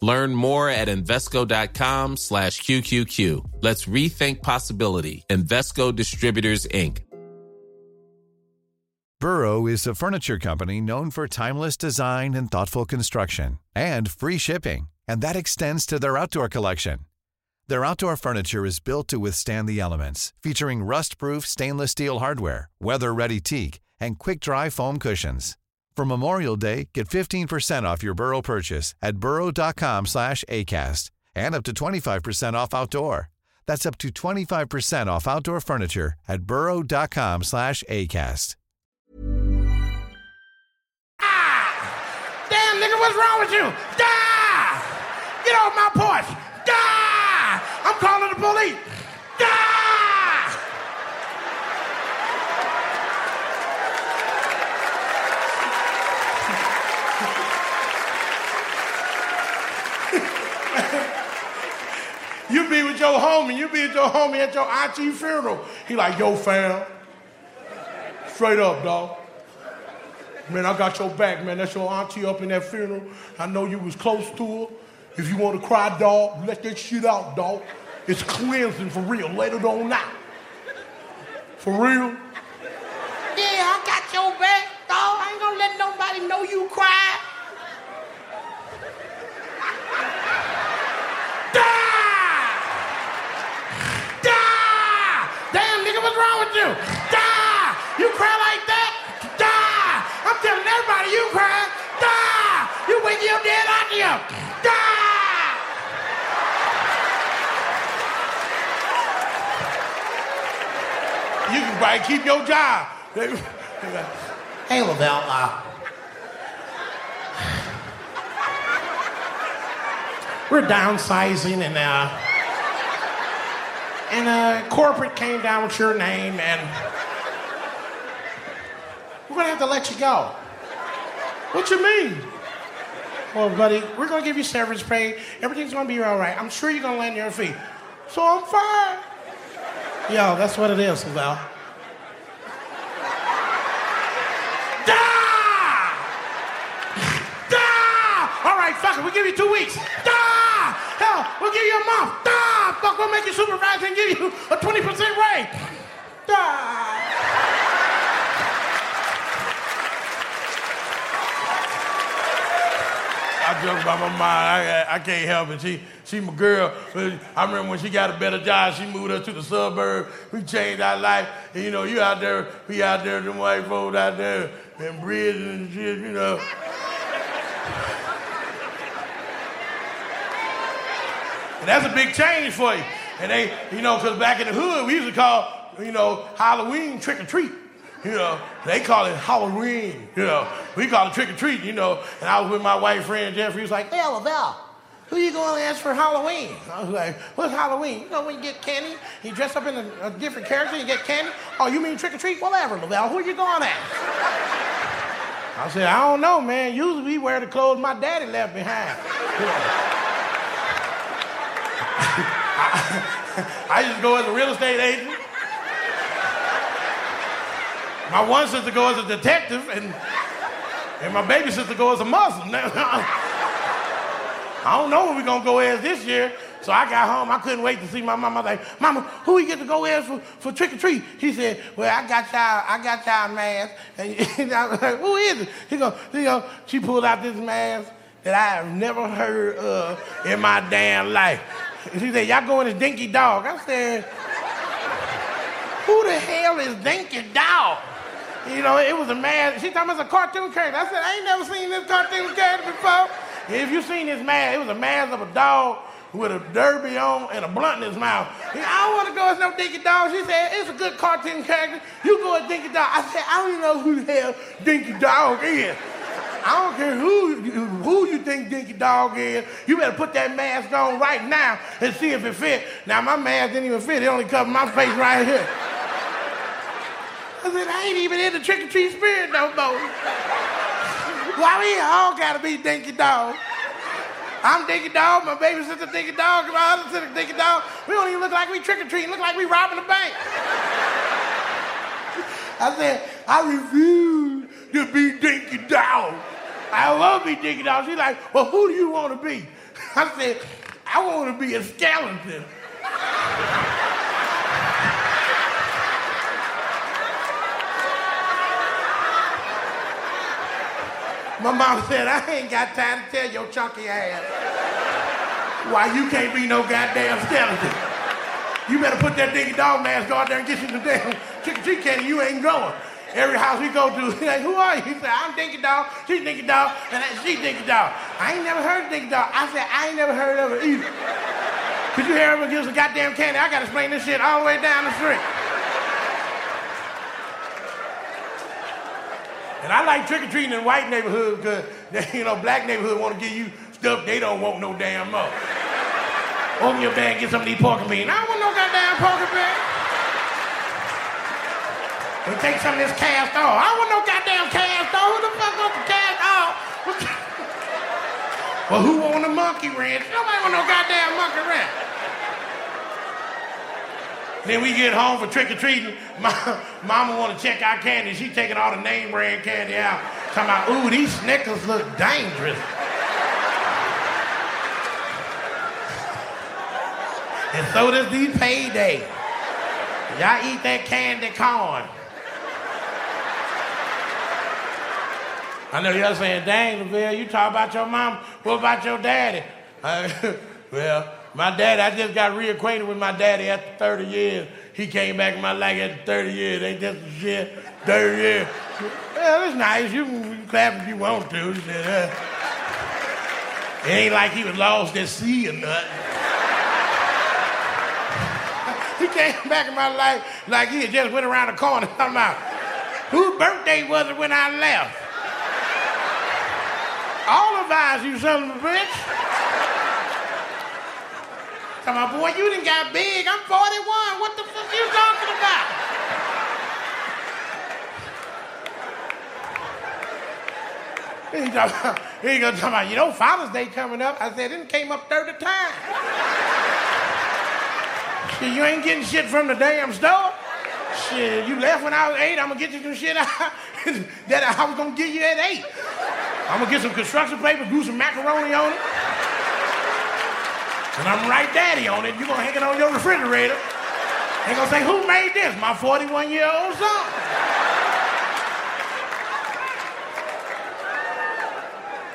Learn more at Invesco.com slash QQQ. Let's rethink possibility. Invesco Distributors, Inc. Burrow is a furniture company known for timeless design and thoughtful construction and free shipping, and that extends to their outdoor collection. Their outdoor furniture is built to withstand the elements, featuring rust-proof stainless steel hardware, weather-ready teak, and quick-dry foam cushions. For Memorial Day, get 15% off your Burrow purchase at burrow.com slash ACAST and up to 25% off outdoor. That's up to 25% off outdoor furniture at burrow.com slash ACAST. Damn, nigga, what's wrong with you? Die! Get off my porch! Die! I'm calling the police! Die! You be with your homie, you be with your homie at your auntie funeral. He like, yo, fam. Straight up, dog. Man, I got your back, man. That's your auntie up in that funeral. I know you was close to her. If you want to cry, dog, let that shit out, dog. It's cleansing for real. Let it on out. For real? Yeah, I got your back, dog. I ain't gonna let nobody know you cry. Die! Die! Damn, nigga, what's wrong with you? Die! You cry like that? Die! I'm telling everybody you cry. Die! You wake your dead auntie up. Die! You can probably keep your job. (laughs) hey, Lavell, uh, (sighs) we're downsizing and uh, and uh, corporate came down with your name and we're gonna have to let you go. What you mean? Well, buddy, we're gonna give you severance pay. Everything's gonna be all right. I'm sure you're gonna land your feet. So I'm fine. Yo, that's what it is, Lavell. Die! Die! All right, fuck it. We'll give you two weeks. Die! We'll give you a month. Fuck, we'll make you supervisor and give you a 20% raise. I joke about my mom. I, I can't help it. She, she my girl. I remember when she got a better job, she moved us to the suburb. We changed our life. And, you know, you out there, we out there, them white folks out there, and bridges and shit, you know. And that's a big change for you. And they, you know, because back in the hood, we used to call, you know, Halloween trick or treat. You know, they call it Halloween. You know, we call it trick or treat. You know, and I was with my white friend Jeffrey. He was like, "Hey, Lavell, who you going to ask for Halloween?" I was like, "What's Halloween? You know, when you get candy, you dress up in a, a different character, you get candy. Oh, you mean trick or treat? Whatever, Lavell. Who are you going at?" I said, "I don't know, man. Usually we wear the clothes my daddy left behind." You (laughs) know. I, used to go as a real estate agent. My one sister go as a detective, and And my baby sister goes as a Muslim. (laughs) I don't know what we're gonna go as this year. So I got home, I couldn't wait to see my mama. I was like, Mama, who we get to go as for, for trick or treat? She said, Well, I got y'all, I got y'all mask. (laughs) And I was like, Who is it? He go, you know, she pulled out this mask that I have never heard of in my damn life. She said, Y'all going as Dinky Dog. I said, Who the hell is Dinky Dog? You know, it was a man. She told me it's a cartoon character. I said, I ain't never seen this cartoon character before. If you seen this man, it was a mask of a dog with a derby on and a blunt in his mouth. I don't want to go as no Dinky Dog. She said, it's a good cartoon character. You go as Dinky Dog. I said, I don't even know who the hell Dinky Dog is. I don't care who, who you think Dinky Dog is. You better put that mask on right now and see if it fit. Now, my mask didn't even fit. It only covered my face right here. I said, I ain't even in the trick-or-treat spirit no more. Why we all gotta be Dinky Dog? I'm Dinky Dog, my baby sister Dinky Dog, my other sister Dinky Dog. We don't even look like we trick-or-treating, look like we robbing a bank. I said, I refuse to be Dinky Dog. I love be Dinky Dog. She's like, well, who do you want to be? I said, I want to be a skeleton. My mom said, I ain't got time to tell your chunky ass why you can't be no goddamn skeleton. You better put that dinky dog mask on there and get you the damn chicken treat candy. You ain't going. Every house we go to, (laughs) he's like, who are you? He said, I'm Dinky Dog, she's Dinky Dog, and she's Dinky Dog. I ain't never heard of Dinky Dog. I said, I ain't never heard of her either. Could you hear her give us a goddamn candy? I gotta explain this shit all the way down the street. And I like trick or treating in white neighborhoods because, (laughs) you know, black neighborhood want to give you stuff they don't want no damn more. Open your bag, get some of these pork beans. I don't want no goddamn pork beans. We take some of this cast off. I don't want no goddamn cast off. Who the fuck wants the cast off? (laughs) well, who want a monkey wrench? Nobody want no goddamn monkey wrench. Then we get home for trick or treating. (laughs) Mama want to check our candy. She taking all the name brand candy out. Talking about, ooh, these Snickers look dangerous. (laughs) and so does these payday. Y'all eat that candy corn. I know y'all saying, dang, Lavell, you talk about your mom. What about your daddy? (laughs) Well, my daddy, I just got reacquainted with my daddy after 30 years. He came back in my life after 30 years. Ain't that some shit? 30 years. Well, it's nice. You can clap if you want to. Uh, it ain't like he was lost at sea or nothing. (laughs) he came back in my life like he just went around the corner (laughs) I'm about, whose birthday was it when I left? All you son of a bitch. Come on, boy, you didn't got big. I'm 41. What the fuck you talking about? He talking (laughs) he talk about, you know, Father's Day coming up. I said, it came up 30 times. (laughs) You ain't getting shit from the damn store. Shit, you left when I was eight, I'm gonna get you some shit (laughs) that I was gonna give you at eight. I'm gonna get some construction paper, glue some macaroni on it. And I'm right daddy on it. You're gonna hang it on your refrigerator. They're gonna say, who made this? My 41 year old son.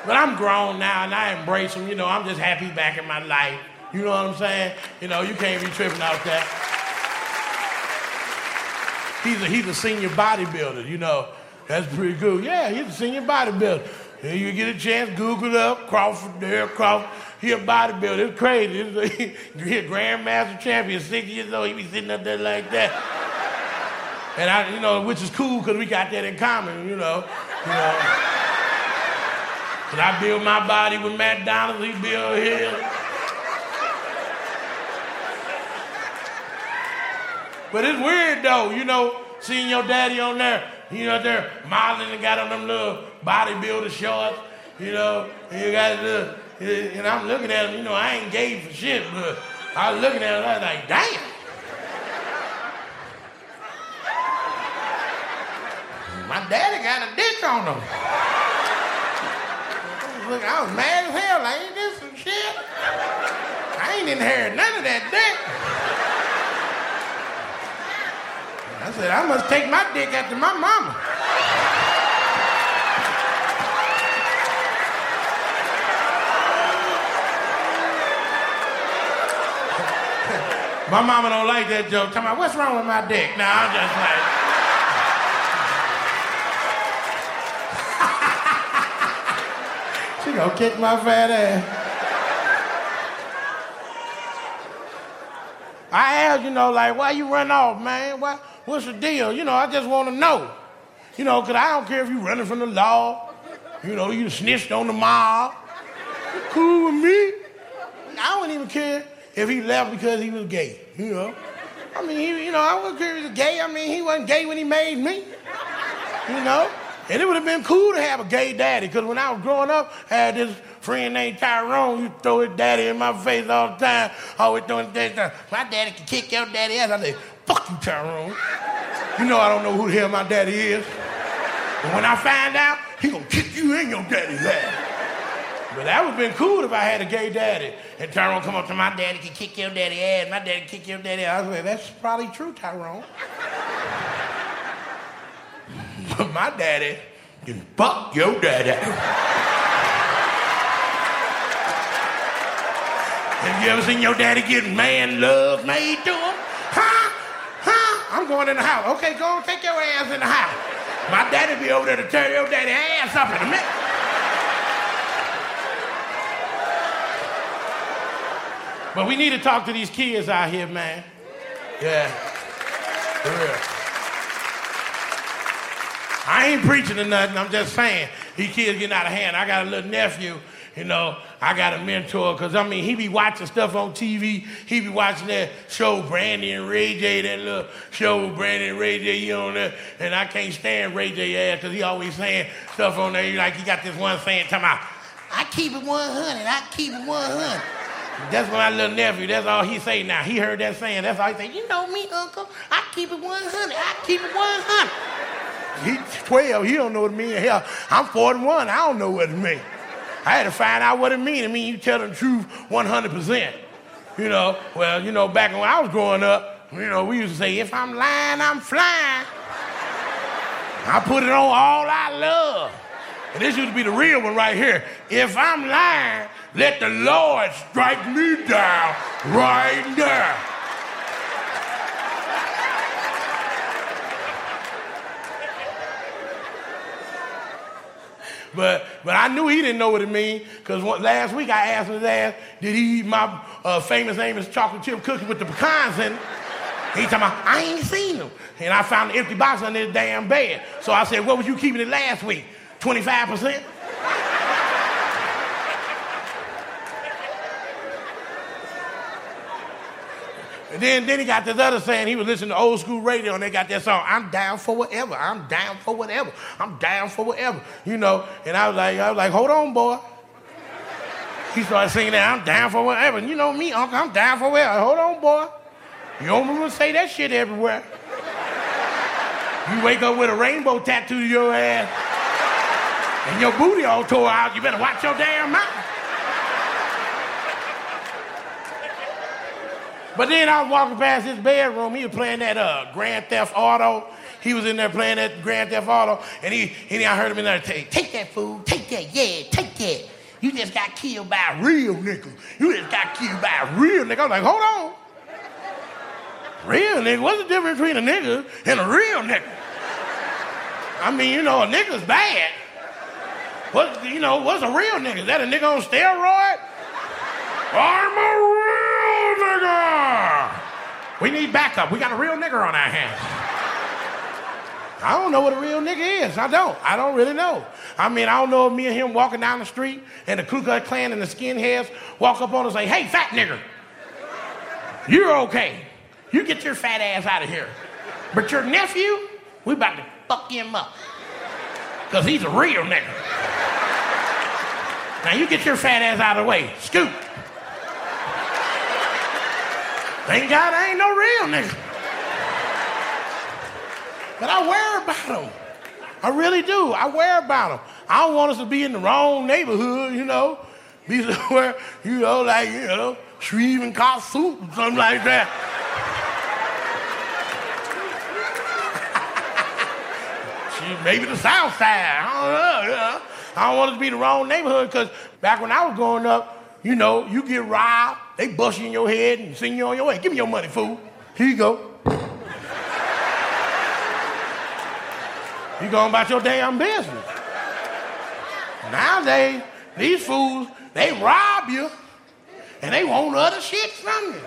But I'm grown now and I embrace him. You know, I'm just happy back in my life. You know what I'm saying? You know, you can't be tripping out that. He's a, he's a senior bodybuilder, you know. That's pretty good. Yeah, he's a senior bodybuilder. And you get a chance, Google it up Crawford, Derek Crawford. He a bodybuilder. It's crazy. It's, (laughs) he a grandmaster champion, 60 years old. He be sitting up there like that. And I, you know, which is cool because we got that in common, you know. You know. Cause I build my body with McDonald, he build his. But it's weird though, you know, seeing your daddy on there, you know, there modeling and got on them little bodybuilder shorts, you know, and you got the, and I'm looking at him, you know, I ain't gay for shit, but I was looking at him, I was like, damn. My daddy got a dick on him. Look, I was mad as hell. Like, ain't this some shit? I ain't inherited none of that dick. I said, I must take my dick after my mama. my mama don't like that joke. Tell me, what's wrong with my dick? Now I'm just like. (laughs) She gonna kick my fat ass. I asked, you know, like, why you run off, man? Why, what's the deal? You know, I just want to know. You know, because I don't care if you running from the law. You know, you snitched on the mob. Cool with me. I don't even care if he left because he was gay, you know. I mean, he, you know, I wouldn't care if he was gay. I mean, he wasn't gay when he made me, you know. And it would have been cool to have a gay daddy, because when I was growing up, I had this friend named Tyrone. You throw his daddy in my face all the time, always throwing that. My daddy can kick your daddy ass. I say, fuck you, Tyrone. You know I don't know who the hell my daddy is. But when I find out, he gonna kick you in your daddy's ass. But that would have been cool if I had a gay daddy. And Tyrone come up to my daddy can kick your daddy ass. My daddy kick your daddy ass. I was like, that's probably true, Tyrone. (laughs) But my daddy can fuck your daddy. Have you ever seen your daddy get man love made to him? Huh? Huh? I'm going in the house. Okay, go take your ass in the house. My daddy be over there to tear your daddy ass up in a minute. But we need to talk to these kids out here, man. Yeah. For real. I ain't preaching or nothing. I'm just saying these kids getting out of hand. I got a little nephew, you know. I got a mentor because I mean he be watching stuff on TV. He be watching that show Brandy and Ray J, that little show Brandy and Ray J. You on there, and I can't stand Ray J ass because he always saying stuff on there. You like he got this one saying, talking about, I keep it 100. I keep it 100. That's my little nephew. That's all he say now. He heard that saying. That's all he say. You know me, Uncle. I keep it 100. I keep it 100. He's 12. He don't know what it means. Hell, I'm 41. I don't know what it means. I had to find out what it means. It means you tell the truth 100%. You know, well, you know, back when I was growing up, you know, we used to say, if I'm lying, I'm flying. I put it on all I love. And this used to be the real one right here. If I'm lying, let the Lord strike me down right there. But but I knew he didn't know what it mean because last week I asked him his ass, did he eat my uh, famous Amos chocolate chip cookie with the pecans in it? He talking about, I ain't seen them. And I found an empty box under his damn bed. So I said, what was you keeping it last week? 25%? And then, then he got this other saying, he was listening to old school radio and they got that song, I'm down for whatever, I'm down for whatever, I'm down for whatever, you know. And I was like, I was like, hold on, boy. He started singing that, I'm down for whatever. And you know me, uncle, I'm down for whatever. Hold on, boy. You don't want to say that shit everywhere. You wake up with a rainbow tattoo to your ass and your booty all tore out, you better watch your damn mouth. But then I was walking past his bedroom. He was playing that uh, Grand Theft Auto. He was in there playing that Grand Theft Auto, and he, and I heard him in there say, "Take that food, take that, yeah, take that. You just got killed by a real nigga. You just got killed by a real nigga." I was like, "Hold on, real nigga? What's the difference between a nigga and a real nigga? I mean, you know, a nigga's bad. What, you know, what's a real nigga? Is that a nigga on steroid? I'm a real nigga. We need backup. We got a real nigger on our hands. I don't know what a real nigga is. I don't. I don't really know. I mean, I don't know if me and him walking down the street and the Ku Klux Klan and the skinheads walk up on us and say, hey, fat nigger, you're okay. You get your fat ass out of here. But your nephew, we about to fuck him up. Because he's a real nigga. Now you get your fat ass out of the way. Scoot. Thank God I ain't no real nigga. But I worry about them. I really do. I worry about them. I don't want us to be in the wrong neighborhood, you know. Be somewhere, (laughs) you know, like, you know, Shreve and soup or something like that. (laughs) maybe the south side. I don't know, you know. I don't want us to be the wrong neighborhood because back when I was growing up, you know, you get robbed, they bust you in your head and send you on your way. Give me your money, fool. Here you go. you going about your damn business. Nowadays, these fools, they rob you and they want other shit from you.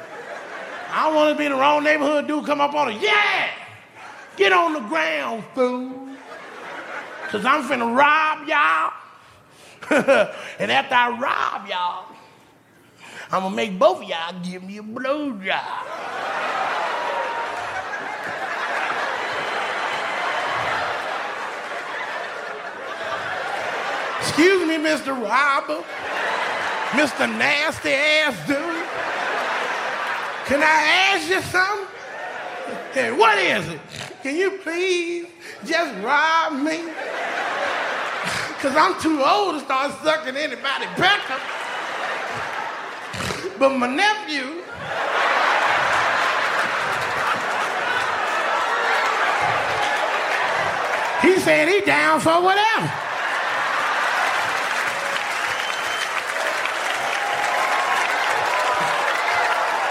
I don't want to be in the wrong neighborhood, dude come up on it. Yeah! Get on the ground, fool. Cause I'm finna rob y'all. (laughs) and after I rob y'all, I'm gonna make both of y'all give me a blowjob. Excuse me, Mr. Robber, Mr. Nasty ass dude. Can I ask you something? Hey, what is it? Can you please just rob me? Because I'm too old to start sucking anybody better. But my nephew, he said he down for whatever.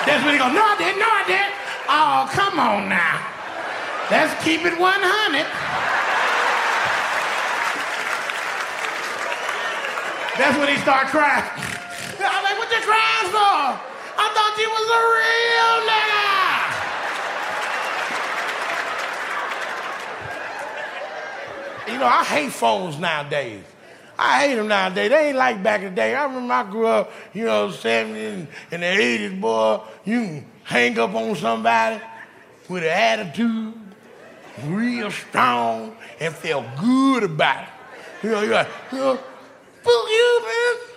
That's when he goes, no, I didn't, no, I didn't. Oh, come on now. Let's keep it 100. That's when he start crying. (laughs) What you crying for? I thought you was a real nigga. You know, I hate phones nowadays. I hate them nowadays. They ain't like back in the day. I remember I grew up, you know, 70s and the 80s, boy. You can hang up on somebody with an attitude, real strong, and feel good about it. You know, you're like, fuck you, man.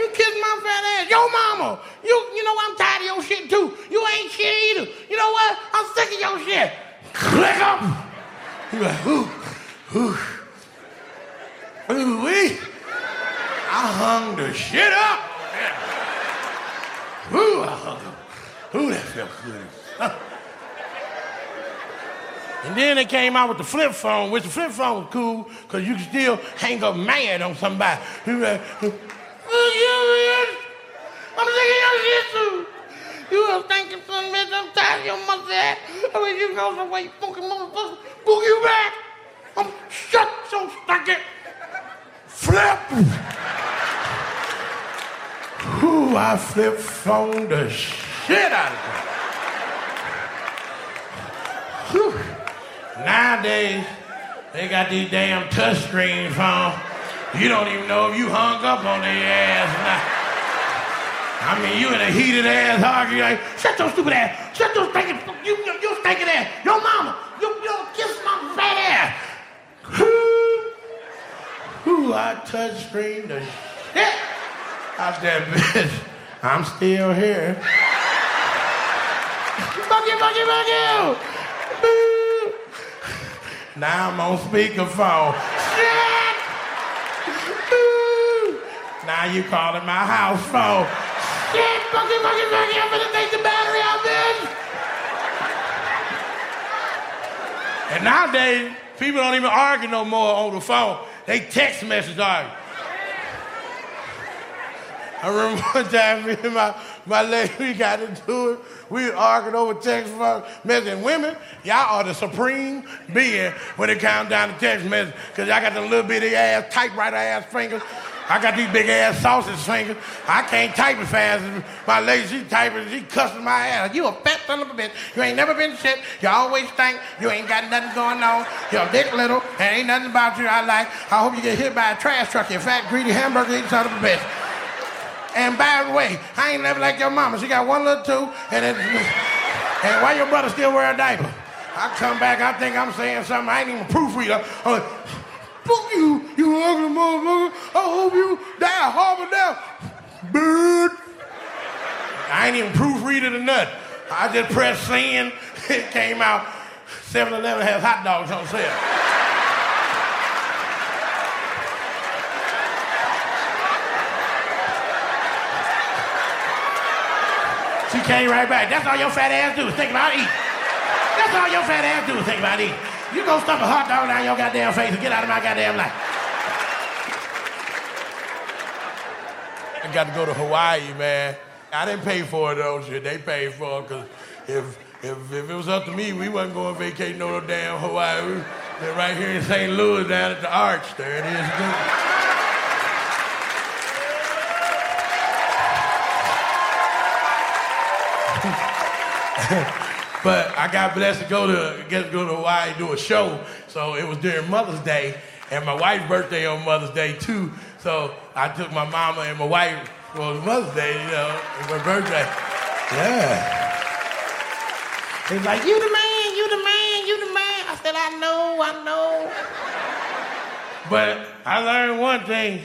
You kiss my fat ass. Yo, mama, you, you know I'm tired of your shit too. You ain't shit either. You know what? I'm sick of your shit. Click up. You're like, ooh, ooh. Ooh, wee. I hung the shit up. Yeah. Ooh, I hung up. Ooh, that felt good. And then they came out with the flip phone, which the flip phone was cool because you could still hang up mad on somebody. You oh, you I'm sick of your shit too. You was thinking something, bitch. I'm tired of your mustache. I mean, you go somewhere, you fucking motherfucker. Book you back. I'm shut so stuck it. Flip! Ooh, I flip phone the shit out of them. Whew. Nowadays, they got these damn touchscreen phones. You don't even know if you hung up on their ass or not. I mean, you in a heated ass argument, like, shut your stupid ass, shut your stinking, you, you, you stinking ass, your mama, you, you kiss my fat ass. Ooh, I touch screen the shit out that bitch. I'm still here. (laughs) fuck you, fuck you, fuck you. (laughs) Now I'm on speakerphone. (laughs) Shit. Now you calling my house phone. Shit, fucking, you, fuck you, fuck you. I'm gonna take the battery out, bitch. And nowadays, people don't even argue no more on the phone. They text message argue. I remember one time me and my, my lady, we got into it. We were arguing over text message. Women, y'all are the supreme being when it comes down to text message. Because y'all got the little bitty ass, typewriter ass fingers. I got these big ass sausage fingers. I can't type as fast as my lady. She typing, she cussing my ass. You a fat son of a bitch. You ain't never been shit. You always think you ain't got nothing going on. Your dick little, and ain't nothing about you I like. I hope you get hit by a trash truck, you fat, greedy hamburger eating son of a bitch. And by the way, I ain't never like your mama. She got one little two, and and why your brother still wear a diaper? I come back, I think I'm saying something. I ain't even proofreader. Uh, Fuck you, you ugly motherfucker. I hope you die horrible death. Bird. I ain't even proofread it or nothing. I just pressed send. (laughs) It came out. 7 Eleven has hot dogs on sale. she came right back. That's all your fat ass do is think about eating. That's all your fat ass do is think about eating. You go stuff a hot dog down your goddamn face and get out of my goddamn life. I got to go to Hawaii, man. I didn't pay for it though, shit. They paid for it because if, if, if it was up to me, we wasn't going vacation no damn Hawaii. We, they're right here in St. Louis down at the Arch. There it is. (laughs) but I got blessed to go to get to go to Hawaii do a show. So it was during Mother's Day, and my wife's birthday on Mother's Day too. So I took my mama and my wife for Mother's Day, you know, it was birthday. Yeah. He's like, you the man, you the man, you the man. I said, I know, I know. but I learned one thing.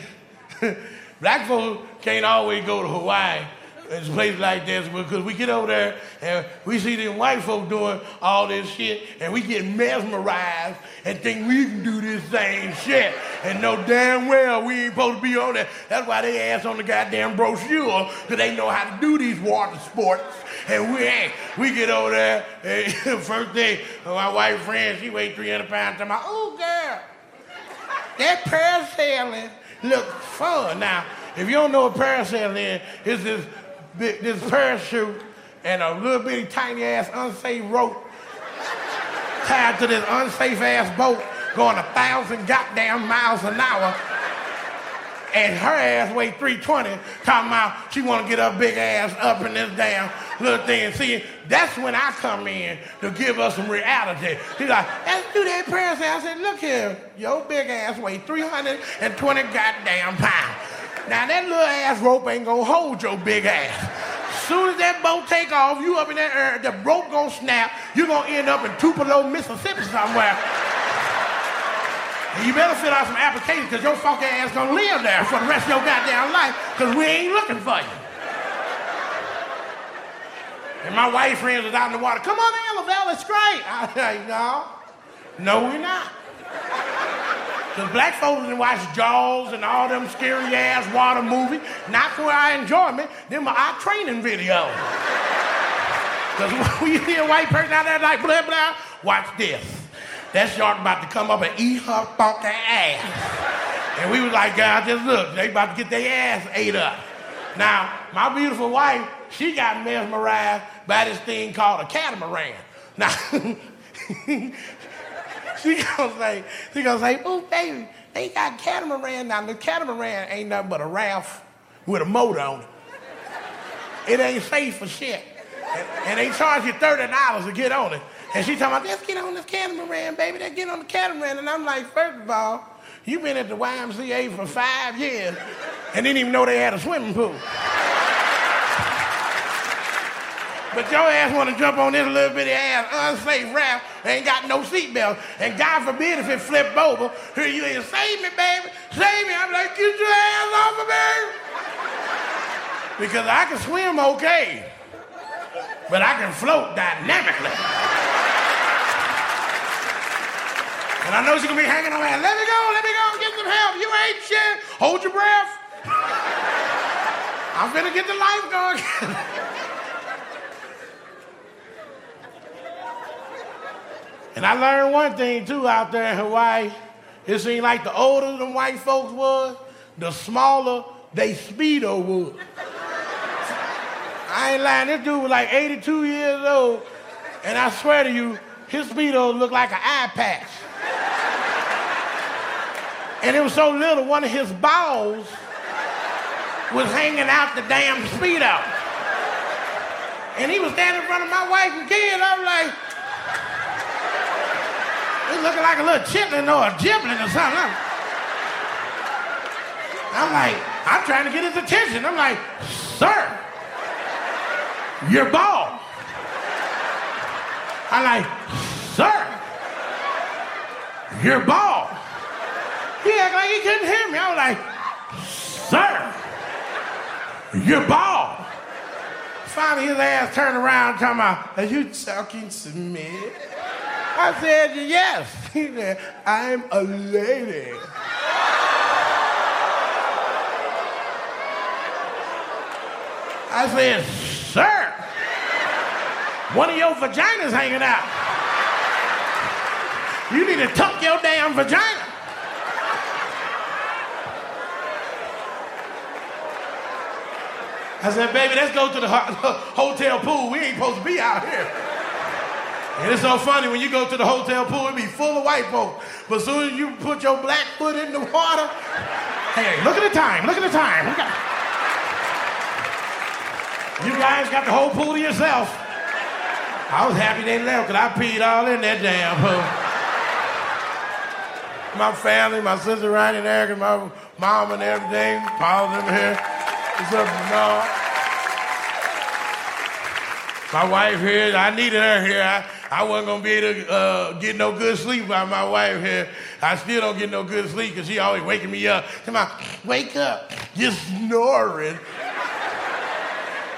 (laughs) Black folks can't always go to Hawaii it's a place like this because we get over there and we see them white folks doing all this shit and we get mesmerized and think we can do this same shit and know damn well we ain't supposed to be on that. That's why they ask on the goddamn brochure because they know how to do these water sports and we ain't. We get over there and (laughs) first day, my white friend, she weighed 300 pounds, I'm like, oh girl, that parasailing looks fun. Now, if you don't know what parasailing is, it's this this parachute and a little bitty tiny ass unsafe rope tied to this unsafe ass boat going a thousand goddamn miles an hour. And her ass weighed 320, talking about she want to get her big ass up in this damn little thing. See, that's when I come in to give us some reality. She's like, let's do that prayer. I said, look here, your big ass weigh 320 goddamn pounds. Now that little ass rope ain't gonna hold your big ass. Soon as that boat take off, you up in that air, the rope gonna snap. You're gonna end up in Tupelo, Mississippi somewhere. And you better fill out some applications because your fucking ass gonna live there for the rest of your goddamn life because we ain't looking for you. And my white friends was out in the water. Come on Lavell, it's great. I say, no, no, we're not. Because black folks didn't watch Jaws and all them scary ass water movies. Not for our enjoyment, them are our training videos. Because (laughs) when you see a white person out there like blah blah, watch this. That shark about to come up and eat her funky ass. And we was like, God, just look, they about to get their ass ate up. Now, my beautiful wife, she got mesmerized by this thing called a catamaran. Now, (laughs) (laughs) she gonna say, she gonna say, oh baby, they got catamaran now. The catamaran ain't nothing but a raft with a motor on it. It ain't safe for shit. And, and they charge you $30 to get on it. And she talking about, let's get on this catamaran, baby. Let's get on the catamaran. And I'm like, first of all, you've been at the YMCA for five years and didn't even know they had a swimming pool. But your ass want to jump on this little bitty ass unsafe raft, ain't got no seatbelt. And God forbid if it flip over, here you ain't save me, baby, save me. I'm like, get your ass off of me. Because I can swim okay, but I can float dynamically. And I know she's gonna be hanging on there. Let me go, let me go, get some help. You ain't shit. Hold your breath. I'm gonna get the life (laughs) And I learned one thing too out there in Hawaii. It seemed like the older the white folks was, the smaller they speedo was. I ain't lying, this dude was like 82 years old, and I swear to you, his speedo looked like an eye patch. And it was so little, one of his balls was hanging out the damn speedo. And he was standing in front of my wife and kids. I was like, He's looking like a little chitlin or a giblet or something. I'm like, I'm trying to get his attention. I'm like, sir, you're bald. I'm like, sir, you're bald. He acted like he couldn't hear me. I was like, sir, you're bald. Finally, his ass turned around talking about, are you talking to me? I said, yes. (laughs) He said, I'm a lady. I said, sir, One of your vaginas hanging out. You need to tuck your damn vagina. I said, baby, let's go to the (laughs) hotel pool. We ain't supposed to be out here. And it's so funny when you go to the hotel pool, it be full of white folks. But as soon as you put your black foot in the water, hey, look at the time, look at the time. Got- you guys got the whole pool to yourself. I was happy they left because I peed all in that damn pool. My family, my sister Ronnie and Eric, and my mom and everything, Paul them here. What's up? My wife here, I needed her here. I, I wasn't gonna be able to uh, get no good sleep by my wife here. I still don't get no good sleep because she always waking me up. Come on, wake up. You're snoring.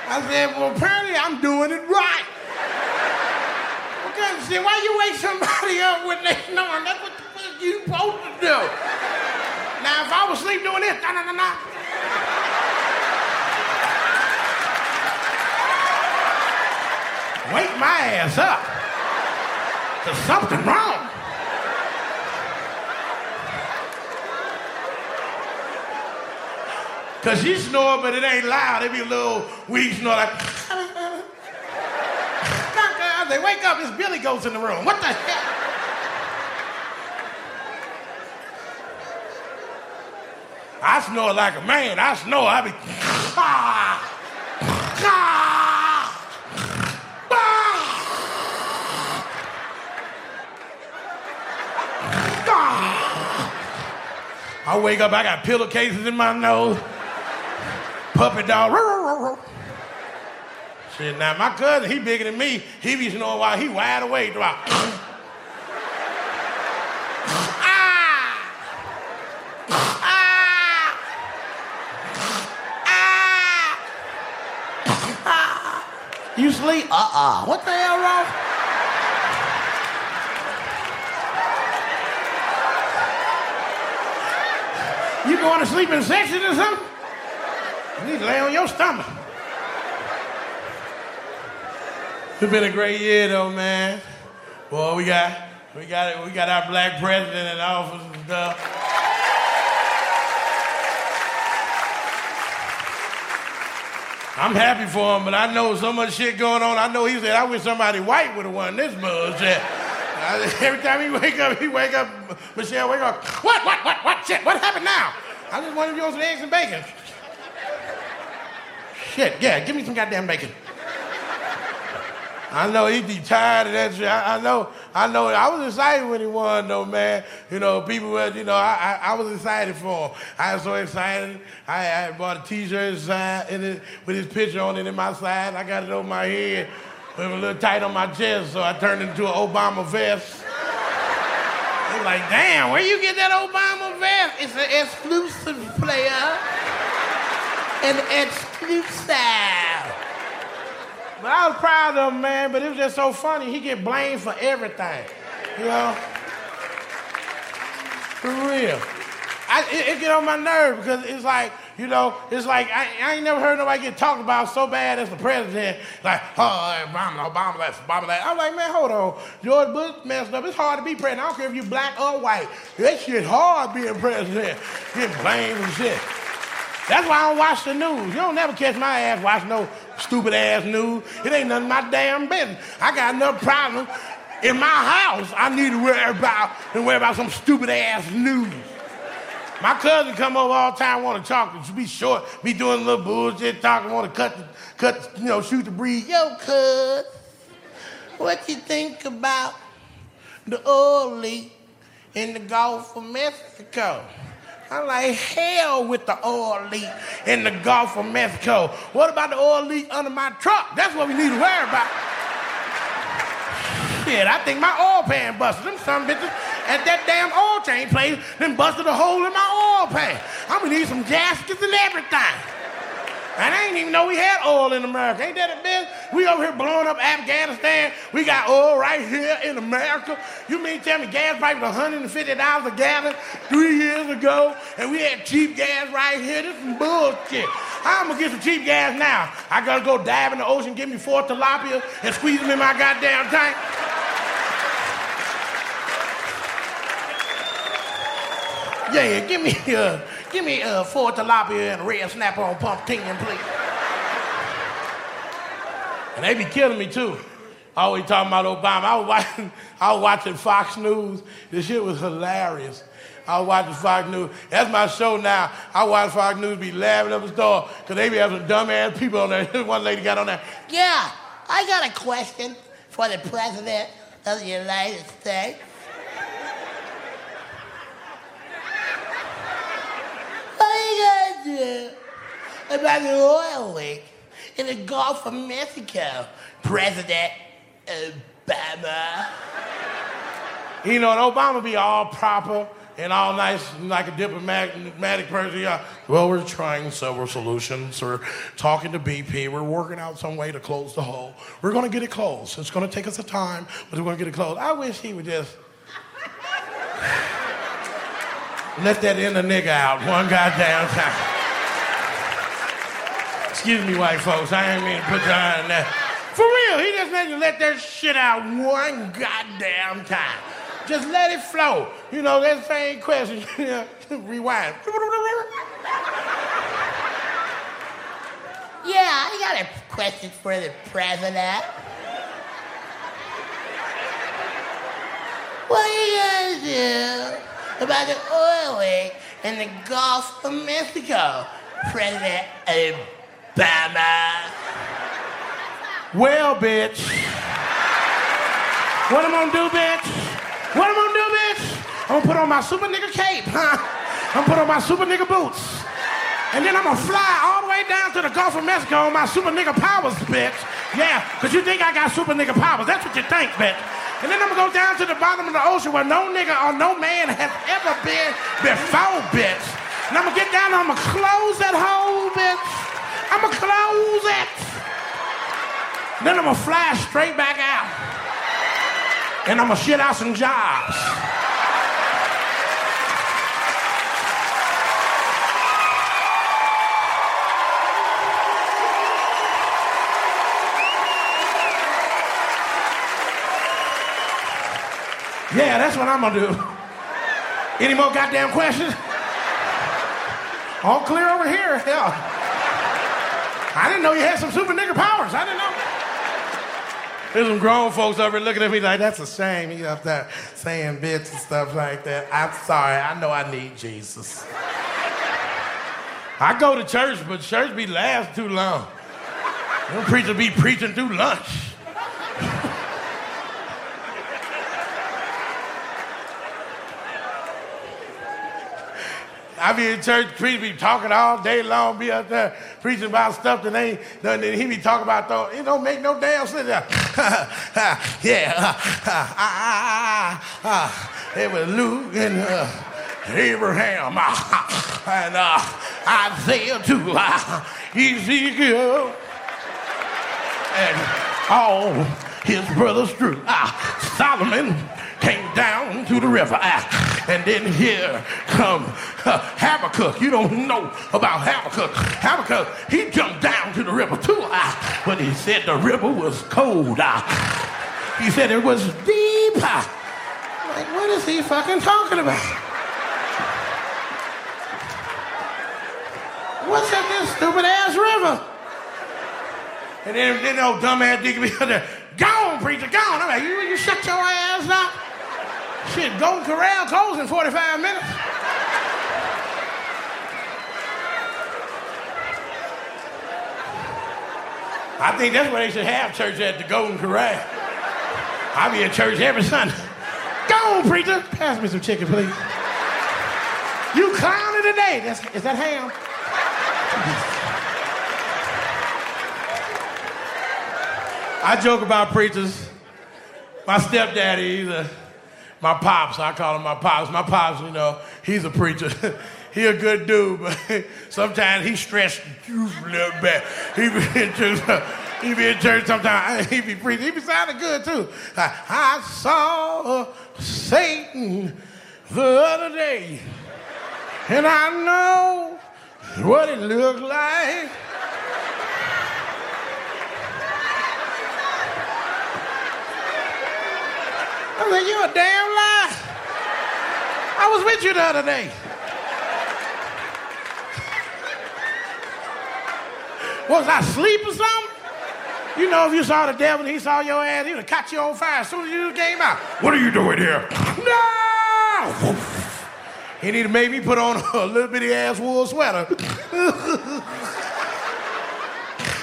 I said, well, apparently I'm doing it right. Okay, see, why you wake somebody up when they snoring? That's what the fuck you supposed to do. Now, if I was asleep doing this, nah, nah, nah, nah. Wake my ass up. There's something wrong. Cause she snore, but it ain't loud. It be a little weak snore like. (laughs) they wake up. It's Billy Goats in the room. What the hell? I snore like a man. I snore. I be. (laughs) Ah, ah, ah. I wake up. I got pillowcases in my nose. Puppy dog. Shit, now my cousin, he bigger than me. He be snoring while he wide awake. About. You sleep? Uh-uh. What the hell wrong? You going to sleep in section or something? You need to lay on your stomach. It's been a great year though, man. Boy, we got we got it, we got our black president in office and stuff. I'm happy for him, but I know so much shit going on. I know he said, I wish somebody white would have won this bullshit. (laughs) Every time he wake up, he wake up, Michelle wake up, what, what, what, what, shit, what happened now? I just wanted you on some eggs and bacon. Shit, yeah, give me some goddamn bacon. I know he'd be tired of that shit. I, I know, I know. I was excited when he won, though, man. You know, people were, you know, I, I, I was excited for him. I was so excited. I, I bought a T-shirt side in it, with his picture on it in my side. I got it over my head. It was a little tight on my chest, so I turned it into an Obama vest. They like, damn, where you get that Obama vest? It's an exclusive player. An exclusive. But I was proud of him, man. But it was just so funny. He get blamed for everything, you know. For real. I, it, it get on my nerve because it's like, you know, it's like I, I ain't never heard nobody get talked about so bad as the president. Like, oh, Obama, Obama, that's Obama, that. I'm like, man, hold on. George Bush messed up. It's hard to be president. I don't care if you're black or white. That shit hard being president. Getting blamed and shit. That's why I don't watch the news. You don't never catch my ass watching no stupid ass news. It ain't none of my damn business. I got enough problems in my house I need to worry about and worry about some stupid ass news. My cousin come over all the time, want to talk, be short, be doing little bullshit, talking, want to cut, cut, you know, shoot the breeze. Yo, cuz, what you think about the oil leak in the Gulf of Mexico? I'm like, hell with the oil leak in the Gulf of Mexico. What about the oil leak under my truck? That's what we need to worry about. Shit, I think my oil pan busted. Them some bitches at that damn oil change place then busted a hole in my oil pan. I'm gonna need some gaskets and everything. And I didn't even know we had oil in America. Ain't that a bitch? We over here blowing up Afghanistan. We got oil right here in America. You mean tell me gas price was $150 a gallon three years ago, and we had cheap gas right here? This is bullshit. I'm gonna get some cheap gas now. I gotta go dive in the ocean, get me four tilapia, and squeeze them in my goddamn tank. Yeah, give me uh, give me uh, four tilapia and red snapper on pump 10, please. And they be killing me too. Always talking about Obama. I was watching, (laughs) I was watching Fox News. This shit was hilarious. I was watching Fox News. That's my show now. I watch Fox News be laughing up a store because they be having some dumbass people on there. (laughs) One lady got on there. Yeah, I got a question for the President of the United States. What are about the oil leak in the Gulf of Mexico, President Obama? You know, and Obama be all proper and all nice, like a diplomatic person. Yeah. Well, we're trying several solutions. We're talking to BP. We're working out some way to close the hole. We're going to get it closed. It's going to take us a time, but we're going to get it closed. I wish he would just let that inner nigga out one goddamn time. Excuse me, white folks. I ain't mean to put you on that. For real, he just need to let that shit out one goddamn time. Just let it flow. You know, that same question. (laughs) Rewind. Yeah, I got a question for the President. What are you gonna do about the oil leak in the Gulf of Mexico, President Obama? Well, bitch. What I'm gonna do, bitch? What I'm gonna do, bitch? I'm gonna put on my super nigga cape, huh? I'm gonna put on my super nigga boots. And then I'm gonna fly all the way down to the Gulf of Mexico on my super nigga powers, bitch. Yeah, because you think I got super nigga powers. That's what you think, bitch. And then I'm gonna go down to the bottom of the ocean where no nigga or no man has ever been before, bitch. And I'm gonna get down and I'm gonna close that hole, bitch. I'm gonna close it. Then I'm gonna fly straight back out. And I'm gonna shit out some jobs. Yeah, that's what I'm gonna do. Any more goddamn questions? All clear over here. (laughs) Hell. I didn't know you had some super nigger powers. I didn't know. There's some grown folks over looking at me like, that's a shame. He up there saying bits and stuff like that. I'm sorry. I know I need Jesus. I go to church, but church be last too long. Them preacher be preaching through lunch. I be in church, preacher be talking all day long, be out there preaching about stuff that ain't, then he be talking about, though, it don't make no damn sense. (laughs) yeah, (laughs) ah, ah, ah, it was Luke and uh, Abraham (laughs) and uh, Isaiah too, Ezekiel and all his brothers through. Solomon came down to the river. And then here come uh, Habakkuk. You don't know about Habakkuk. Habakkuk, he jumped down to the river too. Uh, but he said the river was cold. Uh, he said it was deep. Uh, like, what is he fucking talking about? What's in this stupid ass river? And then, then old dumbass nigga be out there, go on, preacher, go on. I'm like, you, you shut your ass up. Shit, Golden Corral closed in 45 minutes. I think that's where they should have church at the Golden Corral. I'll be at church every Sunday. Go on, preacher. Pass me some chicken, please. You clowning today. That's, is that ham? I joke about preachers. My stepdaddy, he's a, my pops, I call him my pops. My pops, you know, he's a preacher. (laughs) he a good dude, but (laughs) sometimes he stressed you a little bit. He be (laughs) in church, he be in church sometimes. He be preaching. He be sounding good too. I, I saw Satan the other day, and I know what it looked like. I said, you a damn lie. I was with you the other day. Was I asleep or something? You know, if you saw the devil and he saw your ass, he would have caught you on fire as soon as you came out. What are you doing here? (laughs) No! He need to make me put on a little bitty ass wool sweater. (laughs)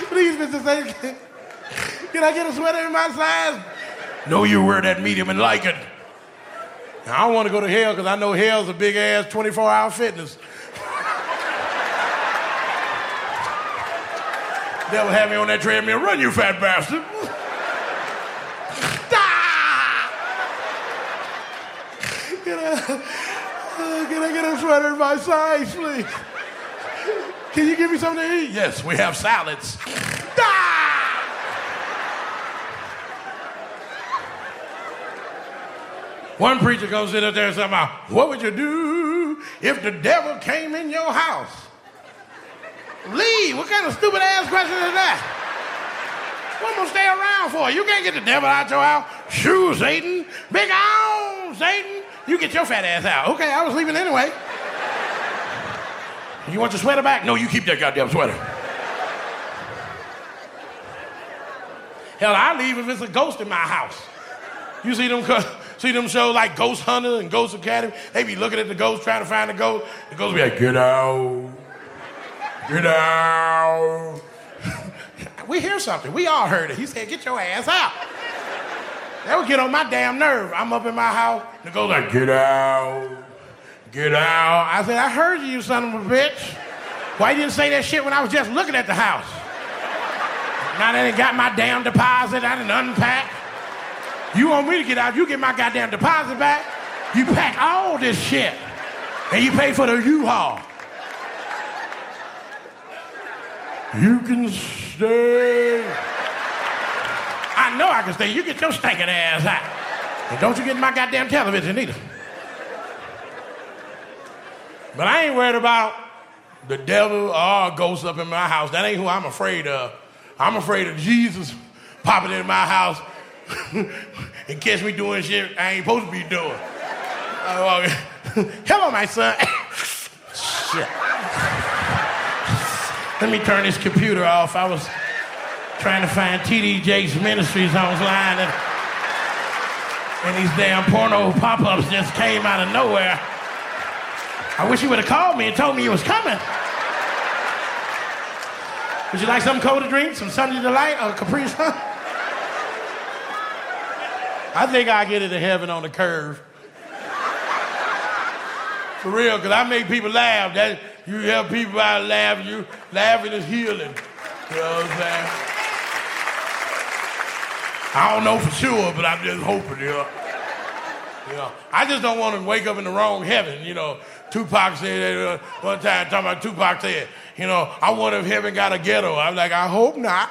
Please, Mr. Satan, can I get a sweater in my size? No, you wear that medium and like it. Now, I don't want to go to hell because I know hell's a big ass 24 hour fitness. (laughs) Devil have me on that treadmill. Run, you fat bastard. (laughs) Ah! Can I, uh, can I get a sweater in my size, please? Can you give me something to eat? Yes, we have salads. (laughs) Ah! One preacher goes sit up there and says, What would you do if the devil came in your house? Leave. What kind of stupid ass question is that? What am I gonna stay around for? You can't get the devil out your house. Shoo, Satan. Big on, Satan. You get your fat ass out. Okay, I was leaving anyway. You want your sweater back? No, you keep that goddamn sweater. Hell, I leave if it's a ghost in my house. You see them see them shows like Ghost Hunter and Ghost Academy? They be looking at the ghost, trying to find the ghost. The ghost be like, get out. Get out. (laughs) we hear something. We all heard it. He said, get your ass out. That would get on my damn nerve. I'm up in my house. The ghost like, get out. Get out. I said, I heard you, you son of a bitch. Why you didn't say that shit when I was just looking at the house? Now that I got my damn deposit, I didn't unpack. You want me to get out, you get my goddamn deposit back. You pack all this shit. And you pay for the U-Haul. You can stay. I know I can stay. You get your stinking ass out. And don't you get my goddamn television either. But I ain't worried about the devil or ghosts up in my house. That ain't who I'm afraid of. I'm afraid of Jesus popping in my house (laughs) and catch me doing shit I ain't supposed to be doing. (laughs) Hello, my son. (laughs) shit. Let me turn this computer off. I was trying to find TD Jakes Ministries online, and, and these damn porno pop-ups just came out of nowhere. I wish you would have called me and told me you was coming. Would you like something cold to drink? Some Sunday Delight or Capri Sun? I think I get into heaven on the curve. For real, because I make people laugh. That you help people out laughing, you laughing is healing. You know what I'm saying? I don't know for sure, but I'm just hoping, you know. You know, I just don't want to wake up in the wrong heaven. You know, Tupac said uh, one time, talking about Tupac said, you know, I wonder if heaven got a ghetto. I'm like, I hope not.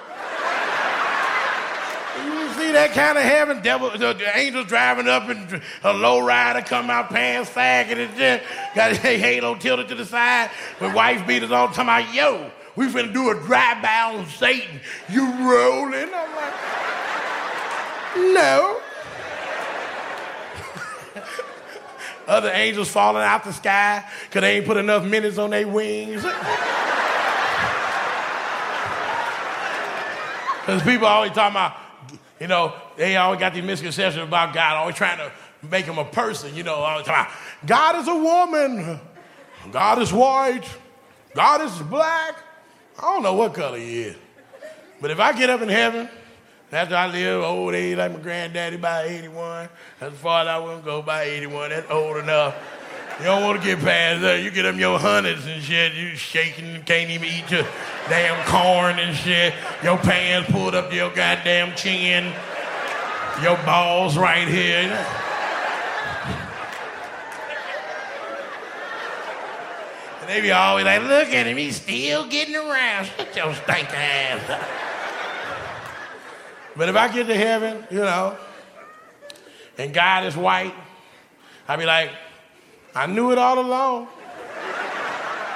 See that kind of heaven? Devil, the, the angels driving up and a low rider come out pants sagging and shit. Got (laughs) a halo tilted to the side with wife beaters on, talking about, yo, we finna do a drive-by on Satan. You rolling? I'm like, no. (laughs) Other angels falling out the sky because they ain't put enough minutes on their wings. (laughs) Because people always talking about, you know, they always got these misconceptions about God, always trying to make him a person, you know, always talking about, God is a woman, God is white, God is black. I don't know what color he is. But if I get up in heaven, after I live oh, old age like my granddaddy by 81, as far as I will go by 81, that's old enough. You don't want to get past that. You get them your hundreds and shit, you shaking, can't even eat your damn corn and shit. Your pants pulled up to your goddamn chin. Your balls right here. And They be always like, look at him, he's still getting around. Shut your stinking ass. But if I get to heaven, you know, and God is white, I'd be like, I knew it all along.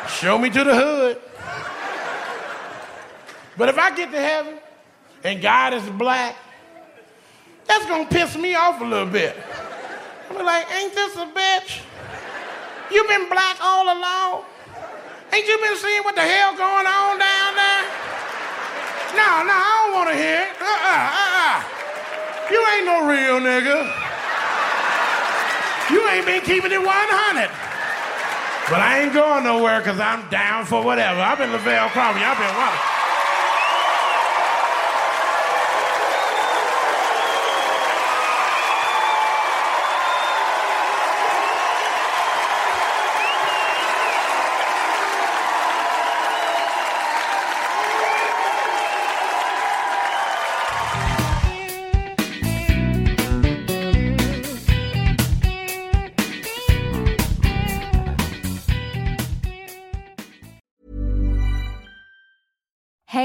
Show me to the hood. But if I get to heaven and God is black, that's gonna piss me off a little bit. I'm like, ain't this a bitch? You been black all along? Ain't you been seeing what the hell going on down there? No, no, I don't wanna hear it. Uh-uh, uh-uh. You ain't no real nigga. You ain't been keeping it 100. But I ain't going nowhere because I'm down for whatever. I've been Lavell Crawford. I've been what?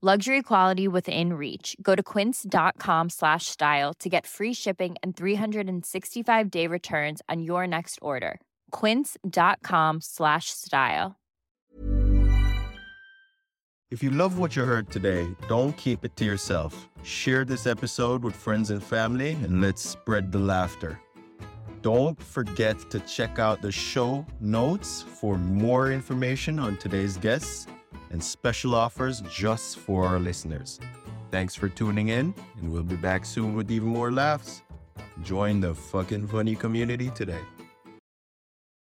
Luxury quality within reach. Go to quince.com slash style to get free shipping and 365 day returns on your next order. Quince.com slash style. If you love what you heard today, don't keep it to yourself. Share this episode with friends and family and let's spread the laughter. Don't forget to check out the show notes for more information on today's guests and special offers just for our listeners. Thanks for tuning in, and we'll be back soon with even more laughs. Join the FOQN Funny community today.